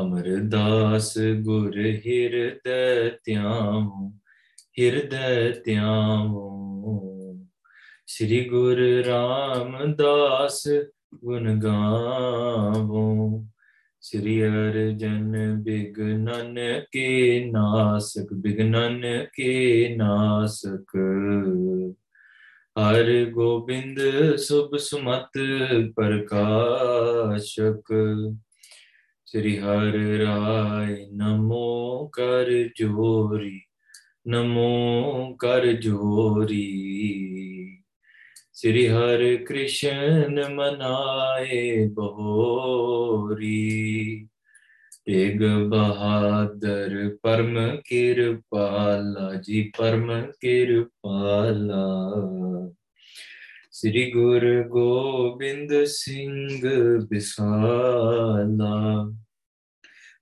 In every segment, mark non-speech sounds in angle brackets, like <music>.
ਅਮਰਦਾਸ ਗੁਰ ਹਿਰਦੈ ਧਿਆਵੋ ਹਿਰਦੈ ਧਿਆਵੋ ਸ੍ਰੀ ਗੁਰ ਰਾਮਦਾਸ ਗੁਣ ਗਾਵੋ ਸ੍ਰੀ ਅਰਜਨ ਬਿਗਨਨ ਕੇ ਨਾਸਕ ਬਿਗਨਨ ਕੇ ਨਾਸਕ ਹਰ ਗੋਬਿੰਦ ਸੁਭ ਸੁਮਤ ਪ੍ਰਕਾਸ਼ਕ ਸ੍ਰੀ ਹਰਿ ਰਾਇ ਨਮੋ ਕਰ ਜੋਰੀ ਨਮੋ ਕਰ ਜੋਰੀ ਸ੍ਰੀ ਹਰਿ ਕ੍ਰਿਸ਼ਨ ਮਨਾਏ ਬਹੋਰੀ ਤੇਗ ਬਹਾਦਰ ਪਰਮ ਕਿਰਪਾਲਾ ਜੀ ਪਰਮ ਕਿਰਪਾਲਾ ਸ੍ਰੀ ਗੁਰ ਗੋਬਿੰਦ ਸਿੰਘ ਬਿਸਾਲਾ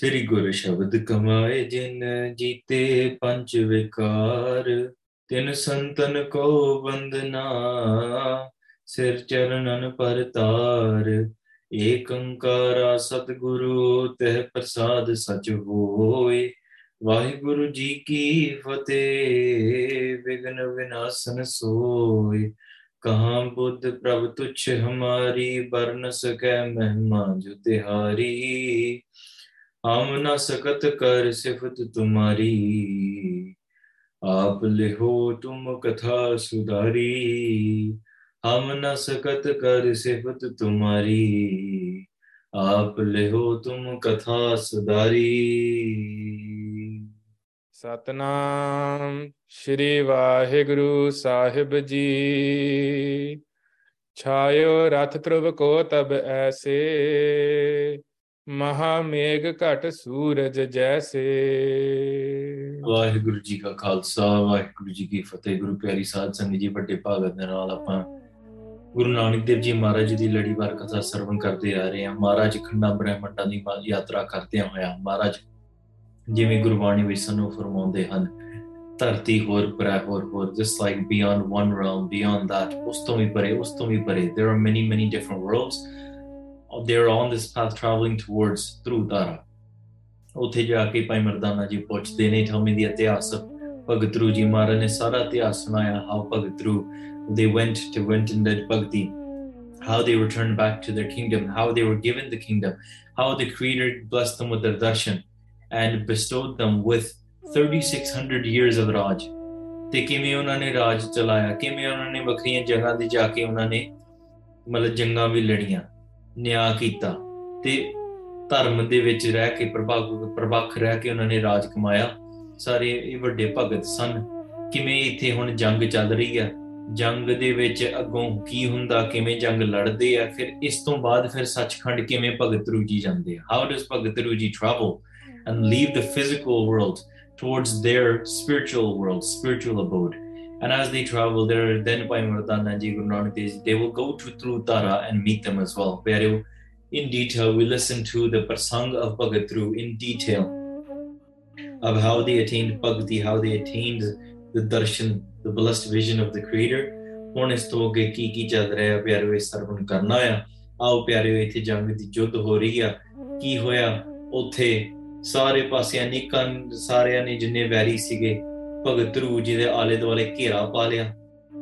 ਸ੍ਰੀ ਗੁਰ ਸ਼ਬਦ ਕਮਾਏ ਜਿਨ ਜੀਤੇ ਪੰਜ ਵਿਕਾਰ ਤਿਨ ਸੰਤਨ ਕੋ ਵੰਦਨਾ ਸਿਰ ਚਰਨਨ ਪਰਤਾਰ ਏਕੰਕਾਰਾ ਸਤਿਗੁਰੂ ਤਹ ਪ੍ਰਸਾਦ ਸਚ ਹੋਏ ਵਾਹਿਗੁਰੂ ਜੀ ਕੀ ਫਤਿਹ ਵਿਗਨ ਵਿਨਾਸ਼ਨ ਸੋਏ ਕਹਾਂ ਬੁੱਧ ਪ੍ਰਭ ਤੁਛ ਹਮਾਰੀ ਬਰਨ ਸਕੈ ਮਹਿਮਾ ਜੁ ਤਿਹਾਰੀ ਹਮ ਨ ਸਕਤ ਕਰ ਸਿਫਤ ਤੁਮਾਰੀ ਆਪ ਲਿਹੋ ਤੁਮ ਕਥਾ ਸੁਧਾਰੀ ਹਮ ਨ ਸਕਤ ਕਰ ਸਿਫਤ ਤੁਮਾਰੀ ਆਪ ਲਿਹੋ ਤੁਮ ਕਥਾ ਸੁਧਾਰੀ ਸਤਨਾਮ ਸ੍ਰੀ ਵਾਹਿਗੁਰੂ ਸਾਹਿਬ ਜੀ ਛਾਇਓ ਰਥ ਤ੍ਰਵ ਕੋ ਤਬ ਐਸੇ ਮਹਾ ਮੇਘ ਘਟ ਸੂਰਜ ਜੈਸੇ ਵਾਹਿਗੁਰੂ ਜੀ ਕਾ ਖਾਲਸਾ ਵਾਹਿਗੁਰੂ ਜੀ ਕੀ ਫਤਿਹ ਗੁਰੂ ਪਿਆਰੀ ਸਾਧ ਸੰਗਤ ਜੀ ਵੱਡੇ ਭਾਗਤ ਦੇ ਨਾਲ ਆਪਾਂ ਗੁਰੂ ਨਾਨਕ ਦੇਵ ਜੀ ਮਹਾਰਾਜ ਦੀ ਵਾਰ ਕਥਾ ਸਰਵਣ ਕਰਦੇ ਆ ਰਹੇ ਹਾਂ ਮਹਾਰਾਜ ਖੰਡਾ ਬ੍ਰਹਮੰਡਾ ਦੀ ਯਾਤਰਾ ਕਰਦੇ ਹੋਇਆ ਮਹਾਰਾਜ ਜਿਵੇਂ ਗੁਰਬਾਣੀ ਵਿੱਚ ਸਾਨੂੰ ਫਰਮਾਉਂਦੇ ਹਨ ਧਰਤੀ ਹੋਰ ਪਰਾ ਹੋਰ ਹੋਰ just like beyond one realm beyond that ਉਸ ਤੋਂ ਵੀ ਪਰੇ ਉਸ ਤੋਂ ਵੀ ਪਰੇ there are many many different worlds they're on this path traveling towards through Tara. ਉੱਥੇ ਜਾ ਕੇ ਭਾਈ ਮਰਦਾਨਾ ਜੀ ਪੁੱਛਦੇ ਨੇ tell me the ਇਤਿਹਾਸ ਭਗਤ ਰੂ ਜੀ ਮਹਾਰਾਜ ਨੇ ਸਾਰਾ ਇਤਿਹਾਸ ਸੁਣਾਇਆ how Bhagat they went to went in that bhakti how they returned back to their kingdom how they were given the kingdom how the creator blessed them with their darshan and bestowed them with 3600 years of raj ਤੇ ਕਿਵੇਂ ਉਹਨਾਂ ਨੇ ਰਾਜ ਚਲਾਇਆ ਕਿਵੇਂ ਉਹਨਾਂ ਨੇ ਵੱਖਰੀਆਂ ਜਗ੍ਹਾ ਤੇ ਜਾ ਕੇ ਉਹਨਾਂ ਨੇ ਮਤਲਬ ਜੰਗਾਂ ਵੀ ਲੜੀਆਂ ਨਿਆਂ ਕੀਤਾ ਤੇ ਧਰਮ ਦੇ ਵਿੱਚ ਰਹਿ ਕੇ ਪ੍ਰਭਾਵ ਪ੍ਰਭਖ ਰਹਿ ਕੇ ਉਹਨਾਂ ਨੇ ਰਾਜ ਕਮਾਇਆ ਸਾਰੇ ਇਹ ਵੱਡੇ ਭਗਤ ਸਨ ਕਿਵੇਂ ਇੱਥੇ ਹੁਣ ਜੰਗ ਚੱਲ ਰਹੀ ਹੈ ਜੰਗ ਦੇ ਵਿੱਚ ਅੱਗੋਂ ਕੀ ਹੁੰਦਾ ਕਿਵੇਂ ਜੰਗ ਲੜਦੇ ਆ ਫਿਰ ਇਸ ਤੋਂ ਬਾਅਦ ਫਿਰ ਸੱਚਖੰਡ ਕਿਵੇਂ ਭਗਤ ਰੂ ਜੀ ਜਾਂਦੇ ਆ ਹਾਊ ਡਸ ਭਗਤ ਰੂ ਜੀ travel and leave the physical world towards their spiritual world spiritual abode And as they travel there, then by Mardana Ji, Guru Nanak Dev, they will go to through Tara and meet them as well, where in detail we listen to the Prasang of Bhagat Bhagatru in detail of how they attained Bhakti, how they attained the darshan, the blessed vision of the Creator. ਹੁਣ ਇਸ ਤੋਂ ਅੱਗੇ ਕੀ ਕੀ ਚੱਲ ਰਿਹਾ ਪਿਆਰੇ ਸਰਵਣ ਕਰਨਾ ਆ ਆਓ ਪਿਆਰੇ ਇੱਥੇ ਜੰਗ ਦੀ ਜੁੱਧ ਹੋ ਰਹੀ ਆ ਕੀ ਹੋਇਆ ਉੱਥੇ ਸਾਰੇ ਪਾਸਿਆਂ ਨੇ ਕੰਨ ਸਾਰਿਆਂ ਨੇ ਜਿੰਨੇ ਵੈਰੀ ਸੀਗੇ ਭਗਤ ਰੂ ਜੀ ਦੇ ਆਲੇ ਦੁਆਲੇ ਘੇਰਾ ਪਾ ਲਿਆ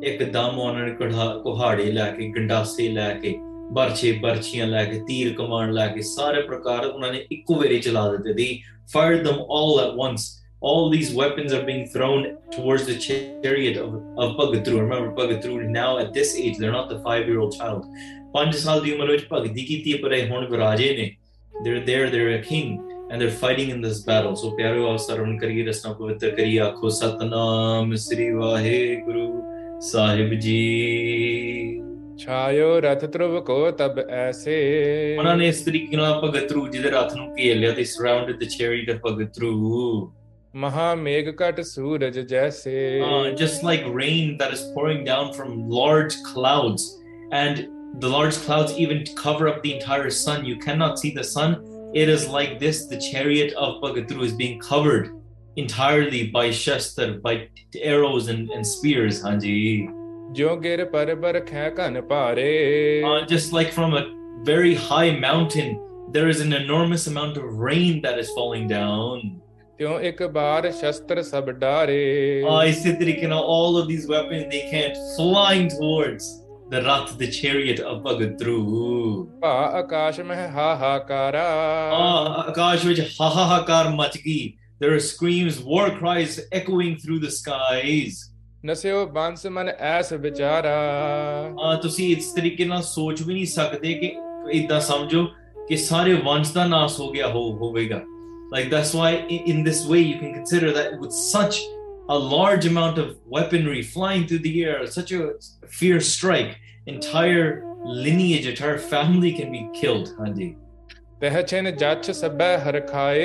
ਇੱਕਦਮ ਉਹਨਾਂ ਨੇ ਕਢਾ ਕੁਹਾੜੇ ਲੈ ਕੇ ਗੰਡਾਸੇ ਲੈ ਕੇ ਬਰਛੇ ਬਰਛੀਆਂ ਲੈ ਕੇ ਤੀਰ ਕਮਾਨ ਲੈ ਕੇ ਸਾਰੇ ਪ੍ਰਕਾਰ ਉਹਨਾਂ ਨੇ ਇੱਕੋ ਵੇਰੇ ਚਲਾ ਦਿੱਤੇ ਦੀ fire them all at once all these weapons are being thrown towards the chariot of, of Bhagatru. Remember, Bhagatru now at this age, they're not the five-year-old child. ਪੰਜ ਸਾਲ ਦੀ ਉਮਰ ਵਿੱਚ ਭਗਤੀ ਕੀਤੀ ਪਰ ਇਹ ਹੁਣ ਵਿਰਾਜੇ ਨੇ they're there they're a king and they're fighting in this battle. So प्यारे आप Kari करिए रचना पवित्र करिए आखो सतनाम श्री वाहे गुरु साहिब जी ਛਾਇਓ ਰਥ ਧਰੁਵ ਕੋ ਤਬ ਐਸੇ ਉਹਨਾਂ ਨੇ ਇਸ ਤਰੀਕੇ ਨਾਲ ਭਗਤ ਰੂ ਜੀ ਦੇ ਰਥ ਨੂੰ ਘੇਰ ਲਿਆ ਤੇ ਸਰਾਊਂਡਡ ਦ ਚੈਰੀਟ ਆਫ ਭਗਤ ਰੂ ਮਹਾ ਮੇਘ ਘਟ ਸੂਰਜ ਜੈਸੇ just like rain that pouring down from large clouds and the large clouds even cover up the entire sun. You cannot see the sun, it is like this the chariot of Bhagatru is being covered entirely by shastar, by arrows and, and spears, Hanji. Uh, just like from a very high mountain, there is an enormous amount of rain that is falling down. ਤਿਉਂ uh, all of these weapons they can't flying towards the Rath, the chariot of Bhagadru. Ah, Akash which ha ha ha kar There are screams, war cries echoing through the skies. ਨਸਿਓ ਬੰਸ ਮਨ ਐਸ ਵਿਚਾਰਾ Ah, ਤੁਸੀਂ ਇਸ ਤਰੀਕੇ ਨਾਲ ਸੋਚ ਵੀ ਨਹੀਂ ਸਕਦੇ ਕਿ ਇਦਾਂ ਸਮਝੋ ਕਿ ਸਾਰੇ ਵੰਸ਼ ਦਾ ਨਾਸ ਹੋ ਗਿਆ ਹੋ ਹੋਵੇਗਾ. Like that's why in, in this way you can consider that with such a large amount of weaponry flying through the air, such a fierce strike, entire lineage, entire family can be killed. Hanji. ਪਹਿਚਨ ਜੱਚ ਸਭੈ ਹਰਖਾਏ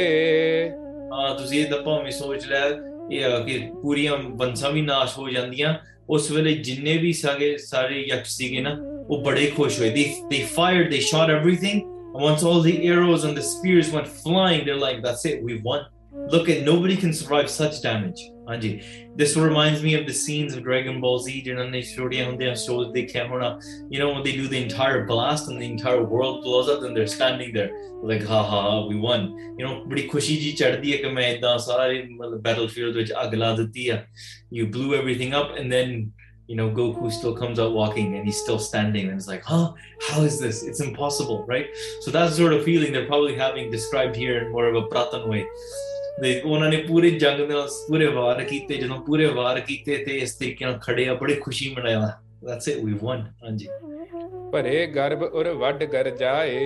ਹਾਂ ਤੁਸੀਂ ਇਹ ਦੱਪਾ ਮੈਂ ਸੋਚ ਲਿਆ ਇਹ ਕਿ ਪੂਰੀਆਂ ਬੰਸਾਂ ਵੀ ਨਾਸ਼ ਹੋ ਜਾਂਦੀਆਂ ਉਸ ਵੇਲੇ ਜਿੰਨੇ ਵੀ ਸਾਗੇ ਸਾਰੇ ਯਕਸ਼ ਸੀਗੇ ਨਾ ਉਹ ਬੜੇ ਖੁਸ਼ ਹੋਏ ਦੇ they fired they shot everything and once all the arrows and the spears went flying they like that's it we won look at nobody can survive such damage this reminds me of the scenes of Dragon Ball Z जिन्होंने ने छोड़िया होंदे हैं shows देखे होना you know when they do the entire blast and the entire world blows up and they're standing there like ha ha we won you know बड़ी खुशी जी चढ़ती है कि मैं इतना battlefield which आग ला you blew everything up and then you know Goku still comes out walking and he's still standing and it's like huh how is this it's impossible right so that sort of feeling they're probably having described here in more of a Pratan way ਦੇ ਉਹਨਾਂ ਨੇ ਪੂਰੇ ਜੰਗ ਦੇ ਨਾਲ ਪੂਰੇ ਵਾਰ ਕੀਤੇ ਜਦੋਂ ਪੂਰੇ ਵਾਰ ਕੀਤੇ ਤੇ ਇਸ ਤਰੀਕੇ ਨਾਲ ਖੜੇ ਆ ਬੜੀ ਖੁਸ਼ੀ ਮਨਾਇਆ ਦੈਟਸ ਇਟ ਵੀ ਵਨ ਹਾਂਜੀ ਭਰੇ ਗਰਭ ਉਰ ਵੱਡ ਗਰ ਜਾਏ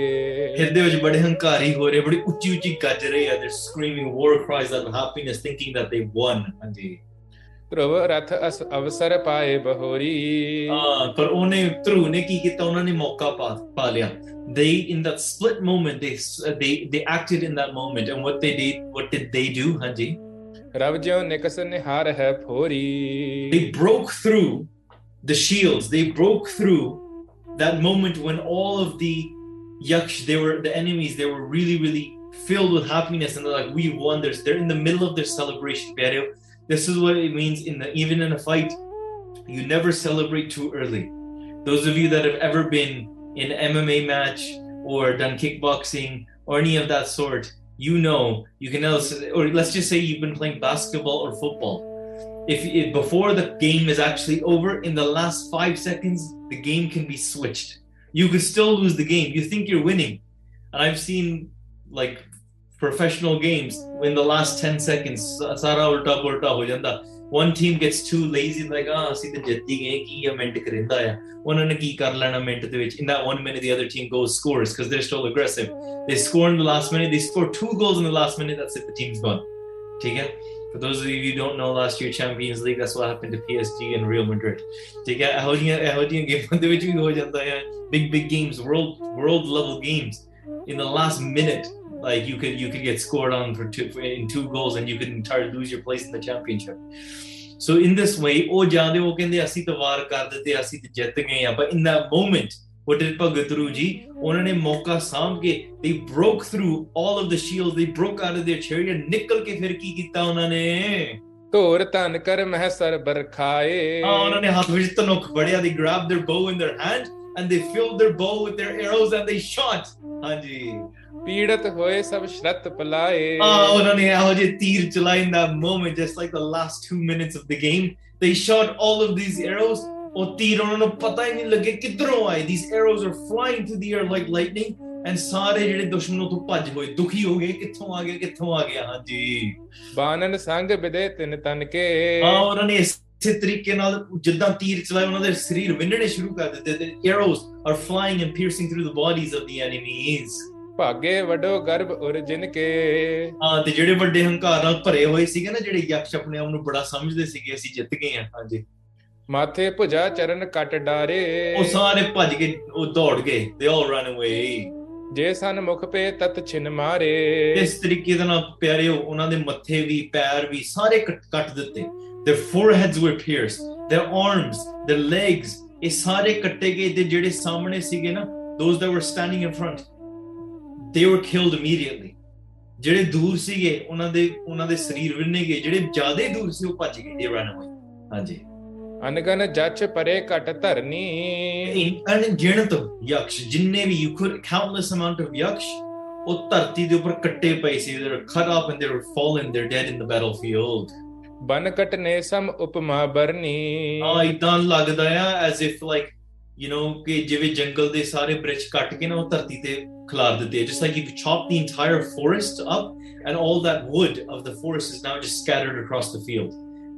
ਹਿਰਦੇ ਵਿੱਚ ਬੜੇ ਹੰਕਾਰੀ ਹੋ ਰਹੇ ਬੜੀ ਉੱਚੀ ਉੱਚੀ ਗੱਜ ਰਹੇ ਆ they screaming war cries of happiness thinking that they won ਹਾਂਜੀ ਧਰਵ ਰਥ ਅਸ ਅਵਸਰ ਪਾਏ ਬਹੋਰੀ ਹਾਂ ਪਰ ਉਹਨੇ ਧਰੂ ਨੇ ਕੀ ਕੀਤਾ ਉਹਨਾਂ ਨੇ ਮੌਕਾ ਪਾ ਲਿਆ they in that split moment they uh, they they acted in that moment and what they did what did they do hanji they broke through the shields they broke through that moment when all of the yaksh they were the enemies they were really really filled with happiness and they're like we won this they're in the middle of their celebration this is what it means in the even in a fight you never celebrate too early those of you that have ever been in MMA match or done kickboxing or any of that sort, you know you can also, or let's just say you've been playing basketball or football. If, if before the game is actually over, in the last five seconds, the game can be switched. You could still lose the game. You think you're winning, and I've seen like professional games in the last 10 seconds. Sara ulta ho janda. One team gets too lazy like ਆ ਅਸੀਂ ਤੇ ਜਿੱਤ ਹੀ ਗਏ ਕੀ ਇਹ minute ਕਰਿੰਦਾ ਆ ਉਹਨਾਂ ਨੇ ਕੀ ਕਰ ਲੈਣਾ ਮਿੰਟ ਦੇ ਵਿੱਚ in that 1 minute the other team goes scores cause they are still aggressive they score in the last minute they score two goals in the last minute that's it the team's gone ਠੀਕ ਹੈ For those of you who don't know, last year Champions League, that's what happened to PSG and Real Madrid. ਠੀਕ ਹੈ ਇਹੋ ਜਿਹੀਆਂ ਇਹੋ ਜਿਹੀਆਂ ਗੇਮਾਂ ਦੇ ਵਿੱਚ ਵੀ ਹੋ ਜਾਂਦਾ ਹੈ big big games, world world level games in the last minute like you could you could get scored on for two in two goals and you could entirely lose your place in the championship. So in this way, oh ਜਾਂਦੇ ਉਹ ਕਹਿੰਦੇ ਅਸੀਂ ਤਾਂ ਵਾਰ ਕਰ ਦਿੱਤੇ ਅਸੀਂ but in that moment what did Bhagat Ru ji? ਉਹਨਾਂ ਨੇ ਮੌਕਾ they broke through all of the shields they broke out of their chariot ਨਿਕਲ ਕੇ ਫਿਰ ਕੀ ਕੀਤਾ ਉਹਨਾਂ ਨੇ ਧੋਰ ਧਨ ਕਰ ਮਹਿ ਸਰ ਬਰਖਾਏ ਹਾਂ ਉਹਨਾਂ ਨੇ ਹੱਥ ਵਿੱਚ they grabbed their bow in their hand and they filled their bow with their arrows and they shot ਹਾਂਜੀ ਪੀੜਤ ਹੋਏ ਸਭ ਸ਼ਰਤ ਪਲਾਏ ਆ ਉਹਨਾਂ ਨੇ ਇਹੋ ਜਿਹੇ ਤੀਰ ਚਲਾਏ in the moment just like the last 2 minutes of the game they shot all of these arrows ਉਹ ਤੀਰ ਉਹਨਾਂ ਨੂੰ ਪਤਾ ਹੀ ਨਹੀਂ ਲੱਗੇ ਕਿੱਧਰੋਂ ਆਏ these arrows are flying through the air like lightning and ਸਾਰੇ ਜਿਹੜੇ ਦੁਸ਼ਮਣੋਂ ਤੋਂ ਭੱਜ ਹੋਏ ਦੁਖੀ ਹੋ ਗਏ ਕਿੱਥੋਂ ਆ ਗਏ ਕਿੱਥੋਂ ਆ ਗਿਆ ਹਾਂਜੀ ਬਾਨਨ ਸੰਗ ਵਿਦੇ ਤਿੰਨ ਤਨ ਕੇ ਹਾਂ ਉਹਨਾਂ ਨੇ ਇਸੇ ਤਰੀਕੇ ਨਾਲ ਜਿੱਦਾਂ ਤੀਰ ਚਲਾਏ ਉਹਨਾਂ ਦੇ ਸਰੀਰ ਵਿੰਨਣੇ ਸ਼ੁਰੂ ਕਰ ਦਿੱਤੇ ਤੇ arrows are flying and piercing through the bodies of the enemies ਭਾਗੇ ਵੱਡੋ ਗਰਭ ਔਰ ਜਿਨ ਕੇ ਹਾਂ ਤੇ ਜਿਹੜੇ ਵੱਡੇ ਹੰਕਾਰ ਨਾਲ ਭਰੇ ਹੋਏ ਸੀਗੇ ਨਾ ਜਿਹੜੇ ਯਕਸ਼ ਆਪਣੇ ਆਪ ਨੂੰ ਬੜਾ ਸਮਝਦੇ ਸੀਗੇ ਅਸੀਂ ਜਿੱਤ ਗਏ ਹਾਂ ਹਾਂਜੀ ਮਾਥੇ ਭੁਜਾ ਚਰਨ ਕੱਟ ਡਾਰੇ ਉਹ ਸਾਰੇ ਭੱਜ ਕੇ ਉਹ ਦੌੜ ਗਏ ਦੇ ਆਲ ਰਨ ਅਵੇ ਜੇ ਸਨ ਮੁਖ ਪੇ ਤਤ ਛਿਨ ਮਾਰੇ ਇਸ ਤਰੀਕੇ ਦੇ ਨਾਲ ਪਿਆਰੇ ਉਹਨਾਂ ਦੇ ਮੱਥੇ ਵੀ ਪੈਰ ਵੀ ਸਾਰੇ ਕੱਟ ਦਿੱਤੇ their foreheads were pierced their arms their legs those that were standing in front they were killed immediately they ran away. You could countless amount of yaksh. They were cut up and they were fallen, they're dead in the battlefield. ਬਨਕਟ ਨੇ ਸਮ ਉਪਮਾ Bernie ਆ ਇਦਾਂ ਲੱਗਦਾ ਆ as if like you know ਕਿ ਜਿਵੇਂ ਜੰਗਲ ਦੇ ਸਾਰੇ ਬ੍ਰਿਜ ਕੱਟ ਕੇ ਨਾ ਉਹ ਧਰਤੀ ਤੇ ਖਿਲਾਰ ਦਿੱਤੇ ਜਿਸ ਤਰ੍ਹਾਂ ਕਿ you chop the entire forest up and all that wood of the forest is now just scattered across the field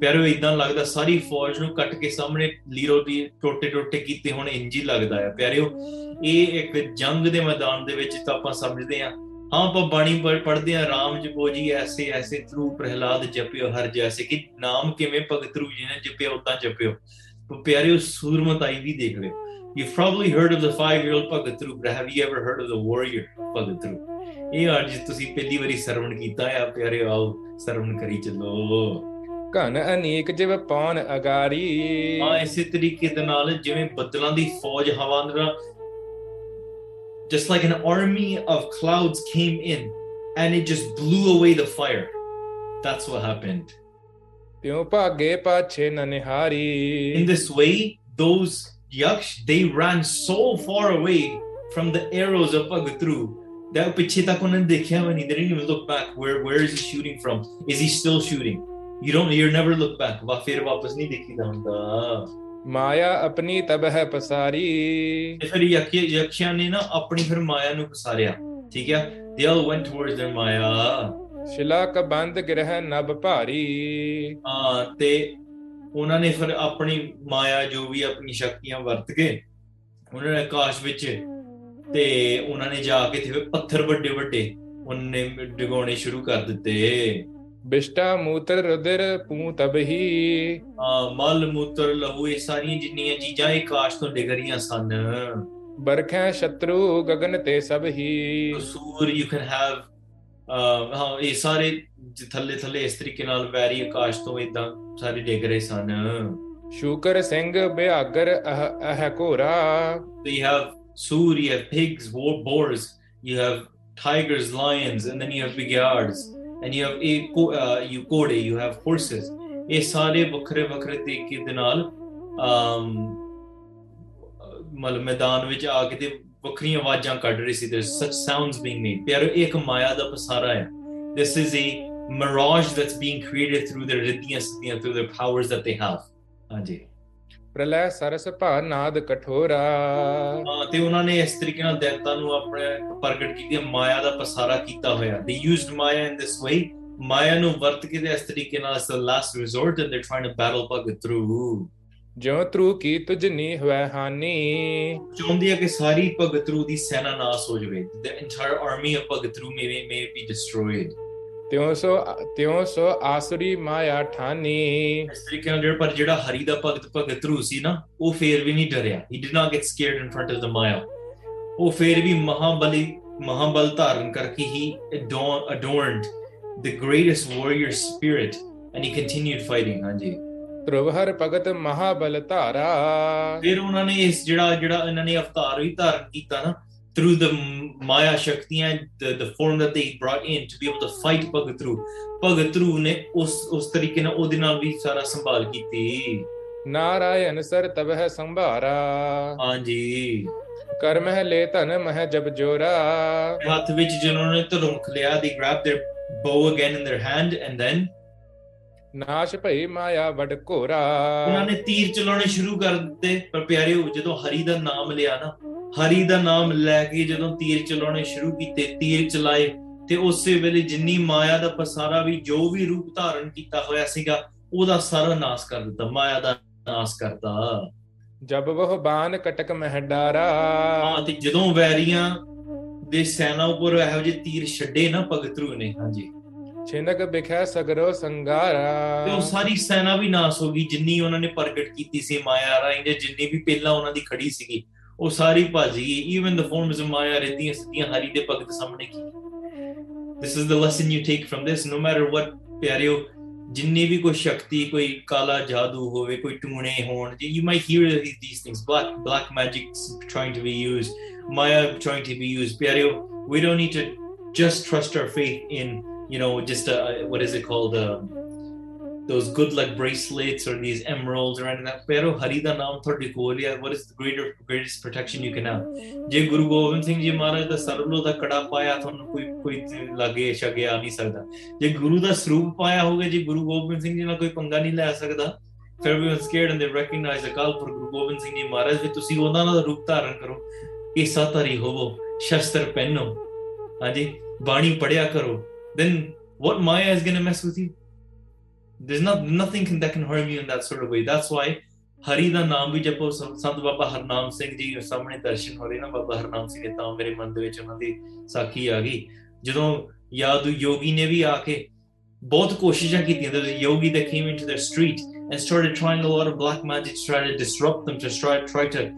ਪਰ ਉਹ ਇਦਾਂ ਲੱਗਦਾ ਸਾਰੀ ਫੌਜ ਨੂੰ ਕੱਟ ਕੇ ਸਾਹਮਣੇ ਲੀਰੋ ਦੀ ਟੋਟੇ ਟੋਟੇ ਕੀਤੇ ਹੁਣ ਇੰਜੀ ਲੱਗਦਾ ਆ ਪਿਆਰਿਓ ਇਹ ਇੱਕ ਜੰਗ ਦੇ ਮੈਦਾਨ ਦੇ ਵਿੱਚ ਤਾਂ ਆਪਾਂ ਸਮਝਦੇ ਆ ਹਾਂ ਆਪਾਂ ਬਾਣੀ ਪੜਦੇ ਆ ਰਾਮ ਜਪੋ ਜੀ ਐਸੇ ਐਸੇ ਤਰੂ ਪ੍ਰਹਿਲਾਦ ਜਪਿਓ ਹਰ ਜੈਸੇ ਕਿ ਨਾਮ ਕਿਵੇਂ ਭਗਤ ਰੂ ਜੀ ਨੇ ਜਪਿਆ ਉਦਾਂ ਜਪਿਓ ਪਰ ਪਿਆਰਿਓ ਸੂਰਮਤਾਈ ਵੀ ਦੇਖ ਲਿਓ heard of the of the old Bhagatru Pagatru, have you ever heard of the warrior Bhagatru ਇਹ ਜੀ ਤੁਸੀਂ ਪਹਿਲੀ ਵਾਰੀ ਸਰਵਣ ਕੀਤਾ ਆ ਪਿਆਰੇ ਆਓ ਸਰਵਣ ਕਰੀ ਚੱਲੋ ਕਨ ਅਨੇਕ ਜਿਵ ਪੌਣ ਅਗਾਰੀ ਆ ਇਸੇ ਤਰੀਕੇ ਦੇ ਨਾਲ ਜਿਵੇਂ ਬੱਦਲਾਂ ਦੀ ਫੌਜ ਹਵਾ ਨਾਲ just like an army of clouds came in and it just blew away the fire. That's what happened. In this way, those yaksh they ran so far away from the arrows of Agatru that they didn't even look back. Where where is he shooting from? Is he still shooting? You don't you never look back. ਮਾਇਆ ਆਪਣੀ ਤਬ ਹੈ ਪਸਾਰੀ ਫਿਰ ਯਕਸ਼ਿਆਂ ਨੇ ਨਾ ਆਪਣੀ ਫਿਰ ਮਾਇਆ ਨੂੰ ਪਸਾਰਿਆ ਠੀਕ ਹੈ ਦੇ ਆਲ ਵੈਂਟ ਟੁਵਰਡਸ देयर ਮਾਇਆ ਸ਼ਿਲਾ ਕ ਬੰਦ ਗ੍ਰਹਿ ਨਭ ਭਾਰੀ ਹਾਂ ਤੇ ਉਹਨਾਂ ਨੇ ਫਿਰ ਆਪਣੀ ਮਾਇਆ ਜੋ ਵੀ ਆਪਣੀ ਸ਼ਕਤੀਆਂ ਵਰਤ ਕੇ ਉਹਨਾਂ ਨੇ ਆਕਾਸ਼ ਵਿੱਚ ਤੇ ਉਹਨਾਂ ਨੇ ਜਾ ਕੇ ਤੇ ਪੱਥਰ ਵੱਡੇ ਵੱਡੇ ਉਹਨੇ ਡਿਗਾਉਣੇ ਸ਼ੁਰੂ ਕਰ ਦਿੱਤੇ ਬਿਸ਼ਟਾ ਮੂਤਰ ਰੁਦਰ ਪੂ ਤਬਹੀ ਆ ਮਲ ਮੂਤਰ ਲਹੂ ਇਹ ਸਾਰੀਆਂ ਜਿੰਨੀਆਂ ਚੀਜ਼ਾਂ ਇਹ ਕਾਸ਼ ਤੋਂ ਡਿਗਰੀਆਂ ਸਨ ਬਰਖੈ ਸ਼ਤਰੂ ਗगन ਤੇ ਸਭ ਹੀ ਸੂਰ ਯੂ ਕੈਨ ਹੈਵ ਹਾਂ ਇਹ ਸਾਰੇ ਥੱਲੇ ਥੱਲੇ ਇਸ ਤਰੀਕੇ ਨਾਲ ਵੈਰੀ ਆਕਾਸ਼ ਤੋਂ ਇਦਾਂ ਸਾਰੇ ਡਿਗ ਰਹੇ ਸਨ ਸ਼ੂਕਰ ਸਿੰਘ ਬਿਹਾਗਰ ਅਹ ਅਹ ਕੋਰਾ ਯੂ ਹੈਵ ਸੂਰ you pigs boars you have tigers lions and then you have ਬਿਗਿਆਰਡਸ and you have a uh, you code you have horses ਇਹ ਸਾਰੇ ਵੱਖਰੇ ਵੱਖਰੇ ਤਰੀਕੇ ਦੇ ਨਾਲ ਮਤਲਬ ਮੈਦਾਨ ਵਿੱਚ ਆ ਕੇ ਤੇ ਵੱਖਰੀਆਂ ਆਵਾਜ਼ਾਂ ਕੱਢ ਰਹੀ ਸੀ there such sounds being made ਪਰ ਇੱਕ ਮਾਇਆ ਦਾ ਪਸਾਰਾ ਹੈ this is a mirage that's being created through their riddhiyas through their powers that they have ਹਾਂਜੀ ਪ੍ਰਲੈ ਸਰਸ ਭਾ ਨਾਦ ਕਠੋਰਾ ਤੇ ਉਹਨਾਂ ਨੇ ਇਸ ਤਰੀਕੇ ਨਾਲ ਦੇਵਤਾ ਨੂੰ ਆਪਣੇ ਪ੍ਰਗਟ ਕੀਤੀ ਮਾਇਆ ਦਾ ਪਸਾਰਾ ਕੀਤਾ ਹੋਇਆ ਦੇ ਯੂਜ਼ਡ ਮਾਇਆ ਇਨ ਦਿਸ ਵੇ ਮਾਇਆ ਨੂੰ ਵਰਤ ਕੇ ਇਸ ਤਰੀਕੇ ਨਾਲ ਇਸ ਦਾ last resort and they trying to battle ਬਗ ਥਰੂ ਜੋ ਤਰੂ ਕੀ ਤੁਝ ਨਹੀਂ ਹੋਇ ਹਾਨੀ ਚਾਹੁੰਦੀ ਹੈ ਕਿ ਸਾਰੀ ਭਗਤਰੂ ਦੀ ਸੈਨਾ ਨਾਸ ਹੋ ਜਾਵੇ the entire army of ਭਗਤਰੂ may may be destroyed ਤਿਉ ਸੋ ਤਿਉ ਸੋ ਆਸਰੀ ਮਾਇਆ ਠਾਨੀ ਇਸ ਤਰੀਕੇ ਨਾਲ ਜਿਹੜਾ ਪਰ ਜਿਹੜਾ ਹਰੀ ਦਾ ਭਗਤ ਭਗਤ ਰੂ ਸੀ ਨਾ ਉਹ ਫੇਰ ਵੀ ਨਹੀਂ ਡਰਿਆ he did not get scared in front of the maya ਉਹ ਫੇਰ ਵੀ ਮਹਾਬਲੀ ਮਹਾਬਲ ਧਾਰਨ ਕਰਕੇ he adorned the greatest warrior spirit and he continued fighting ਹਾਂਜੀ ਤ੍ਰਵਹਰ ਭਗਤ ਮਹਾਬਲ ਧਾਰਾ ਫਿਰ ਉਹਨਾਂ ਨੇ ਇਸ ਜਿਹੜਾ ਜਿਹੜਾ ਇਹਨਾਂ ਨੇ ਅਵਤਾਰ ਵੀ ਧਾਰਨ ਕੀਤਾ ਨਾ through the Maya Shakti and the, the form that they brought in to be able to fight Pagatru. Pagatru ਨੇ us ਉਸ ਤਰੀਕੇ ਨਾਲ ਉਹਦੇ ਨਾਲ ਵੀ ਸਾਰਾ ਸੰਭਾਲ ਕੀਤੀ। ਨਾਰਾਇਣ ਸਰ ਤਬ ਹੈ ਸੰਭਾਰਾ। ਹਾਂਜੀ। ਕਰਮ ਹੈ ਲੈ ਧਨ ਮਹ ਜਬ ਜੋਰਾ। ਹੱਥ ਵਿੱਚ ਜਿਨ੍ਹਾਂ ਨੇ ਤਰੁੰਖ ਲਿਆ they grabbed their bow again in their hand and then ਨਾਸ਼ ਭਈ ਮਾਇਆ ਵਡ ਘੋਰਾ। ਉਹਨਾਂ ਨੇ ਤੀਰ ਚਲਾਉਣੇ ਸ਼ੁਰੂ ਕਰ ਦਿੱਤੇ ਪਰ ਪਿਆਰਿਓ ਜਦੋਂ ਹਰੀ ਦਾ ਨਾਮ ਲਿਆ ਨਾ ਹਰੀ ਦਾ ਨਾਮ ਲੈ ਕੇ ਜਦੋਂ ਤੀਰ ਚਲਾਉਣੇ ਸ਼ੁਰੂ ਕੀਤੇ ਤੀਰ ਚਲਾਏ ਤੇ ਉਸੇ ਵੇਲੇ ਜਿੰਨੀ ਮਾਇਆ ਦਾ ਪਸਾਰਾ ਵੀ ਜੋ ਵੀ ਰੂਪ ਧਾਰਨ ਕੀਤਾ ਹੋਇਆ ਸੀਗਾ ਉਹਦਾ ਸਾਰਾ ਨਾਸ ਕਰ ਦਿੱਤਾ ਮਾਇਆ ਦਾ ਨਾਸ ਕਰਤਾ ਜਬ ਉਹ ਬਾਨ ਕਟਕ ਮਹਿ ਡਾਰਾ ਹਾਂ ਤੇ ਜਦੋਂ ਵੈਰੀਆਂ ਦੇ ਸੈਨਾ ਉੱਪਰ ਇਹੋ ਜਿਹੇ ਤੀਰ ਛੱਡੇ ਨਾ ਭਗਤ ਰੂ ਨੇ ਹਾਂਜੀ ਛੇਨਕ ਬਿਖੈ ਸਗਰੋ ਸੰਗਾਰਾ ਤੇ ਉਹ ਸਾਰੀ ਸੈਨਾ ਵੀ ਨਾਸ ਹੋ ਗਈ ਜਿੰਨੀ ਉਹਨਾਂ ਨੇ ਪ੍ਰਗਟ ਕੀਤੀ ਸੀ ਮਾਇਆ ਰਾਹੀਂ ਜਿੰਨੀ ਵੀ ਪਹਿਲਾਂ ਉਹਨਾਂ ਦੀ ਖੜੀ ਸੀਗੀ ਉਹ ਸਾਰੀ ਭੱਜ ਗਈ even the forms of maya ਰਹਿੰਦੀਆਂ ਸਤੀਆਂ ਹਰੀ ਦੇ ਭਗਤ ਦੇ ਸਾਹਮਣੇ ਕੀ this is the lesson you take from this no matter what ਪਿਆਰਿਓ ਜਿੰਨੀ ਵੀ ਕੋਈ ਸ਼ਕਤੀ ਕੋਈ ਕਾਲਾ ਜਾਦੂ ਹੋਵੇ ਕੋਈ ਟੂਣੇ ਹੋਣ you might hear these things black black magic trying to be used maya trying to be used ਪਿਆਰਿਓ we don't need to just trust our faith in you know just what is it called um, those good luck bracelets or these emeralds or anything like that pero hari da naam ਤੁਹਾਡੇ ਕੋਲ ਹੈ what is the greater greatest protection you can have ਜੇ ਗੁਰੂ ਗੋਬਿੰਦ ਸਿੰਘ ਜੀ ਮਹਾਰਾਜ ਦਾ ਸਰਬਲੋ ਦਾ ਕੜਾ ਪਾਇਆ ਤੁਹਾਨੂੰ ਕੋਈ ਕੋਈ ਲਾਗੇ ਸ਼ਕੇ ਆ ਨਹੀਂ ਸਕਦਾ ਜੇ ਗੁਰੂ ਦਾ ਸਰੂਪ ਪਾਇਆ ਹੋਵੇ ਜੇ ਗੁਰੂ ਗੋਬਿੰਦ ਸਿੰਘ ਜੀ ਨਾਲ ਕੋਈ ਪੰਗਾ ਨਹੀਂ ਲੈ ਸਕਦਾ ਫਿਰ ਵੀ ਉਹ scared and they recognise the call for Guru Gobind Singh ji Maharaj ਵੀ ਤੁਸੀਂ ਉਹਨਾਂ ਦਾ ਰੂਪ ਧਾਰਨ ਕਰੋ ਇਹ ਸਾਤਾਰੀ ਹੋਵੋ ਸ਼ਸਤਰ ਪਹਿਨੋ ਹਾਂਜੀ ਬਾਣੀ ਪੜਿਆ ਕਰੋ then what maya is going to mess with you there's not nothing can, that can harm you in that sort of way that's why Hari ਦਾ ਨਾਮ ਵੀ ਜਪੋ ਸੰਤ ਬਾਬਾ ਹਰਨਾਮ ਸਿੰਘ ਜੀ ਸਾਹਮਣੇ ਦਰਸ਼ਨ ਹੋ ਰਹੇ ਨਾ ਬਾਬਾ ਹਰਨਾਮ ਸਿੰਘ ਦੇ ਤਾਂ ਮੇਰੇ ਮਨ ਦੇ ਵਿੱਚ ਉਹਨਾਂ ਦੀ ਸਾਖੀ ਆ ਗਈ ਜਦੋਂ ਯਾਦ ਯੋਗੀ ਨੇ ਵੀ ਆ ਕੇ ਬਹੁਤ ਕੋਸ਼ਿਸ਼ਾਂ ਕੀਤੀਆਂ ਤੇ ਯੋਗੀ they came into the street and started trying a lot of black magic try to disrupt them to try try to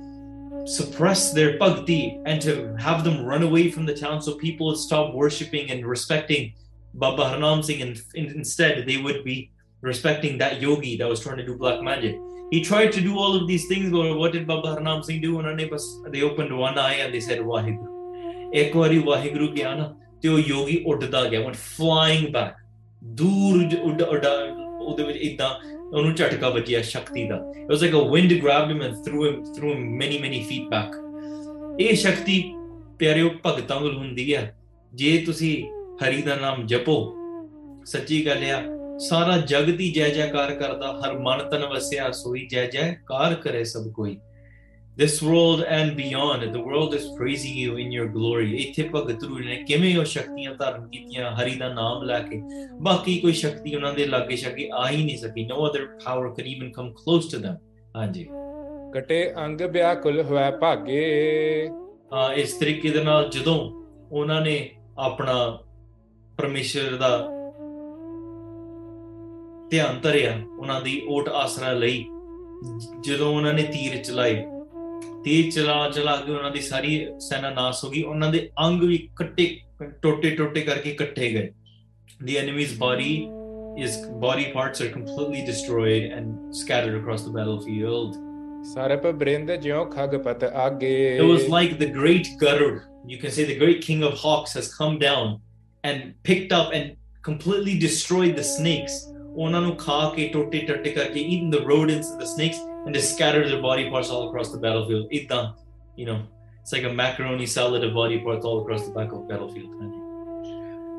suppress their bhakti and to have them run away from the town so people would stop worshipping and respecting Baba Haranam Singh and instead they would be respecting that yogi that was trying to do black magic. He tried to do all of these things, but what did Baba Harnam Singh do? ਉਹਨਾਂ they opened one eye and they said Waheguru ਇੱਕ ਵਾਰੀ ਵਾਹਿਗੁਰੂ ਗਿਆ ਨਾ ਤੇ ਉਹ ਯੋਗੀ ਉੱਡਦਾ ਗਿਆ went flying back ਦੂਰ ਉੱਡ ਉੱਡ ਉਹਦੇ ਵਿੱਚ ਇਦਾਂ ਉਹਨੂੰ ਝਟਕਾ ਵੱਜਿਆ ਸ਼ਕਤੀ ਦਾ it was like a wind grabbed him and threw him threw him many many feet back ਇਹ ਸ਼ਕਤੀ ਪਿਆਰਿਓ ਭਗਤਾਂ ਕੋਲ ਹੁੰਦੀ ਹੈ ਜੇ ਤੁਸੀਂ ਹਰੀ ਦਾ ਨਾਮ ਜਪੋ ਸੱਚੀ ਗੱਲ ਆ ਸਾਰਾ ਜਗ ਦੀ ਜੈ ਜੈਕਾਰ ਕਰਦਾ ਹਰ ਮਨ ਤਨ ਵਸਿਆ ਸੋਈ ਜੈ ਜੈਕਾਰ ਕਰੇ ਸਭ ਕੋਈ this world and beyond the world is praising you in your glory ਇੱਥੇ ਭਗਤ ਰੂ ਨੇ ਕਿਵੇਂ ਉਹ ਸ਼ਕਤੀਆਂ ਧਾਰਨ ਕੀਤੀਆਂ ਹਰੀ ਦਾ ਨਾਮ ਲੈ ਕੇ ਬਾਕੀ ਕੋਈ ਸ਼ਕਤੀ ਉਹਨਾਂ ਦੇ ਲਾਗੇ ਛਾਗੇ ਆ ਹੀ ਨਹੀਂ ਸਕੀ no other power could even come close to them ਹਾਂਜੀ ਕਟੇ ਅੰਗ ਵਿਆਕੁਲ ਹੋਇ ਭਾਗੇ ਇਸ ਤਰੀਕੇ ਦੇ ਨਾਲ ਜਦੋਂ ਉਹਨਾਂ ਨੇ ਆਪਣਾ ਪਰਮੇਸ਼ਰ ਦਾ the enemy's body is body parts are completely destroyed and scattered across the battlefield it was like the great garud you can say the great king of hawks has come down and picked up and completely destroyed the snakes ਉਹਨਾਂ ਨੂੰ ਖਾ ਕੇ ਟੋਟੇ ਟੱਟੇ ਕਰਕੇ in the road ins the snakes and they scatter their body parts all across the battlefield ਇਦਾਂ you know it's like a macaroni salad of body parts all across the back of battlefield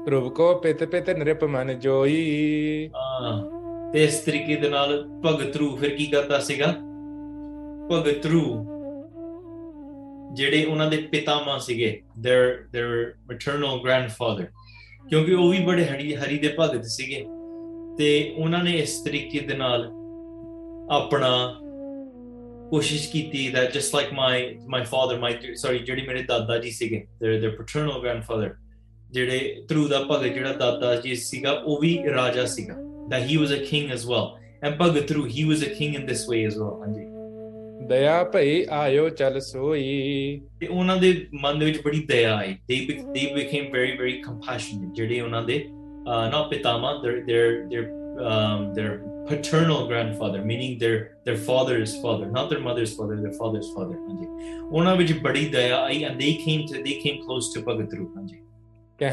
ਪ੍ਰਭ ਕੋ ਪੇਤੇ ਪੇਤੇ ਨਰੇਪ ਮਨ ਜੋਈ ਹਾਂ ਤੇ ਇਸ ਤਰੀਕੇ ਦੇ ਨਾਲ ਭਗਤ ਰੂ ਫਿਰ ਕੀ ਕਰਦਾ ਸੀਗਾ ਭਗਤ ਰੂ ਜਿਹੜੇ ਉਹਨਾਂ ਦੇ ਪਿਤਾਮਾ ਸੀਗੇ देयर देयर ਮੈਟਰਨਲ ਗ੍ਰੈਂਡਫਾਦਰ ਕਿਉਂਕਿ ਉਹ ਵੀ ਬੜੇ ਹਰੀ ਹਰੀ ਦੇ ਭਗਤ ਸੀਗੇ ਤੇ ਉਹਨਾਂ ਨੇ ਇਸ ਤਰੀਕੇ ਦੇ ਨਾਲ ਆਪਣਾ ਕੋਸ਼ਿਸ਼ ਕੀਤੀ ਦਾ just like my my father my sorry ਜਿਹੜੇ ਮੇਰੇ ਦਾਦਾ ਜੀ ਸੀਗੇ ਦੇ ਦੇ ਪੈਟਰਨਲ ਗ੍ਰੈਂਡਫਾਦਰ ਜਿਹੜੇ ਥਰੂ ਦਾ ਭਗਤ ਜਿਹੜਾ ਦਾਦਾ ਜੀ ਸੀਗਾ ਉਹ ਵੀ ਰਾਜਾ ਸੀਗਾ ਦਾ he was a king as well and Bhagat through he was a king in this way as well ਹਾਂਜੀ ਦਇਆ ਭਈ ਆਇਓ ਚਲ ਸੋਈ ਤੇ ਉਹਨਾਂ ਦੇ ਮਨ ਦੇ ਵਿੱਚ ਬੜੀ ਦਇਆ ਆਈ ਦੇ ਦੇ ਬਿਕੇਮ ਵੈਰੀ ਵੈਰੀ ਕੰਪੈਸ਼ਨੇਟ ਜਿਹੜੇ ਉਹਨਾਂ ਦੇ uh, not Pitama, their their their um, their paternal grandfather, meaning their their father's father, not their mother's father, their father's father. and they came to they came close to Bhagatru. ਹਾਂਜੀ uh,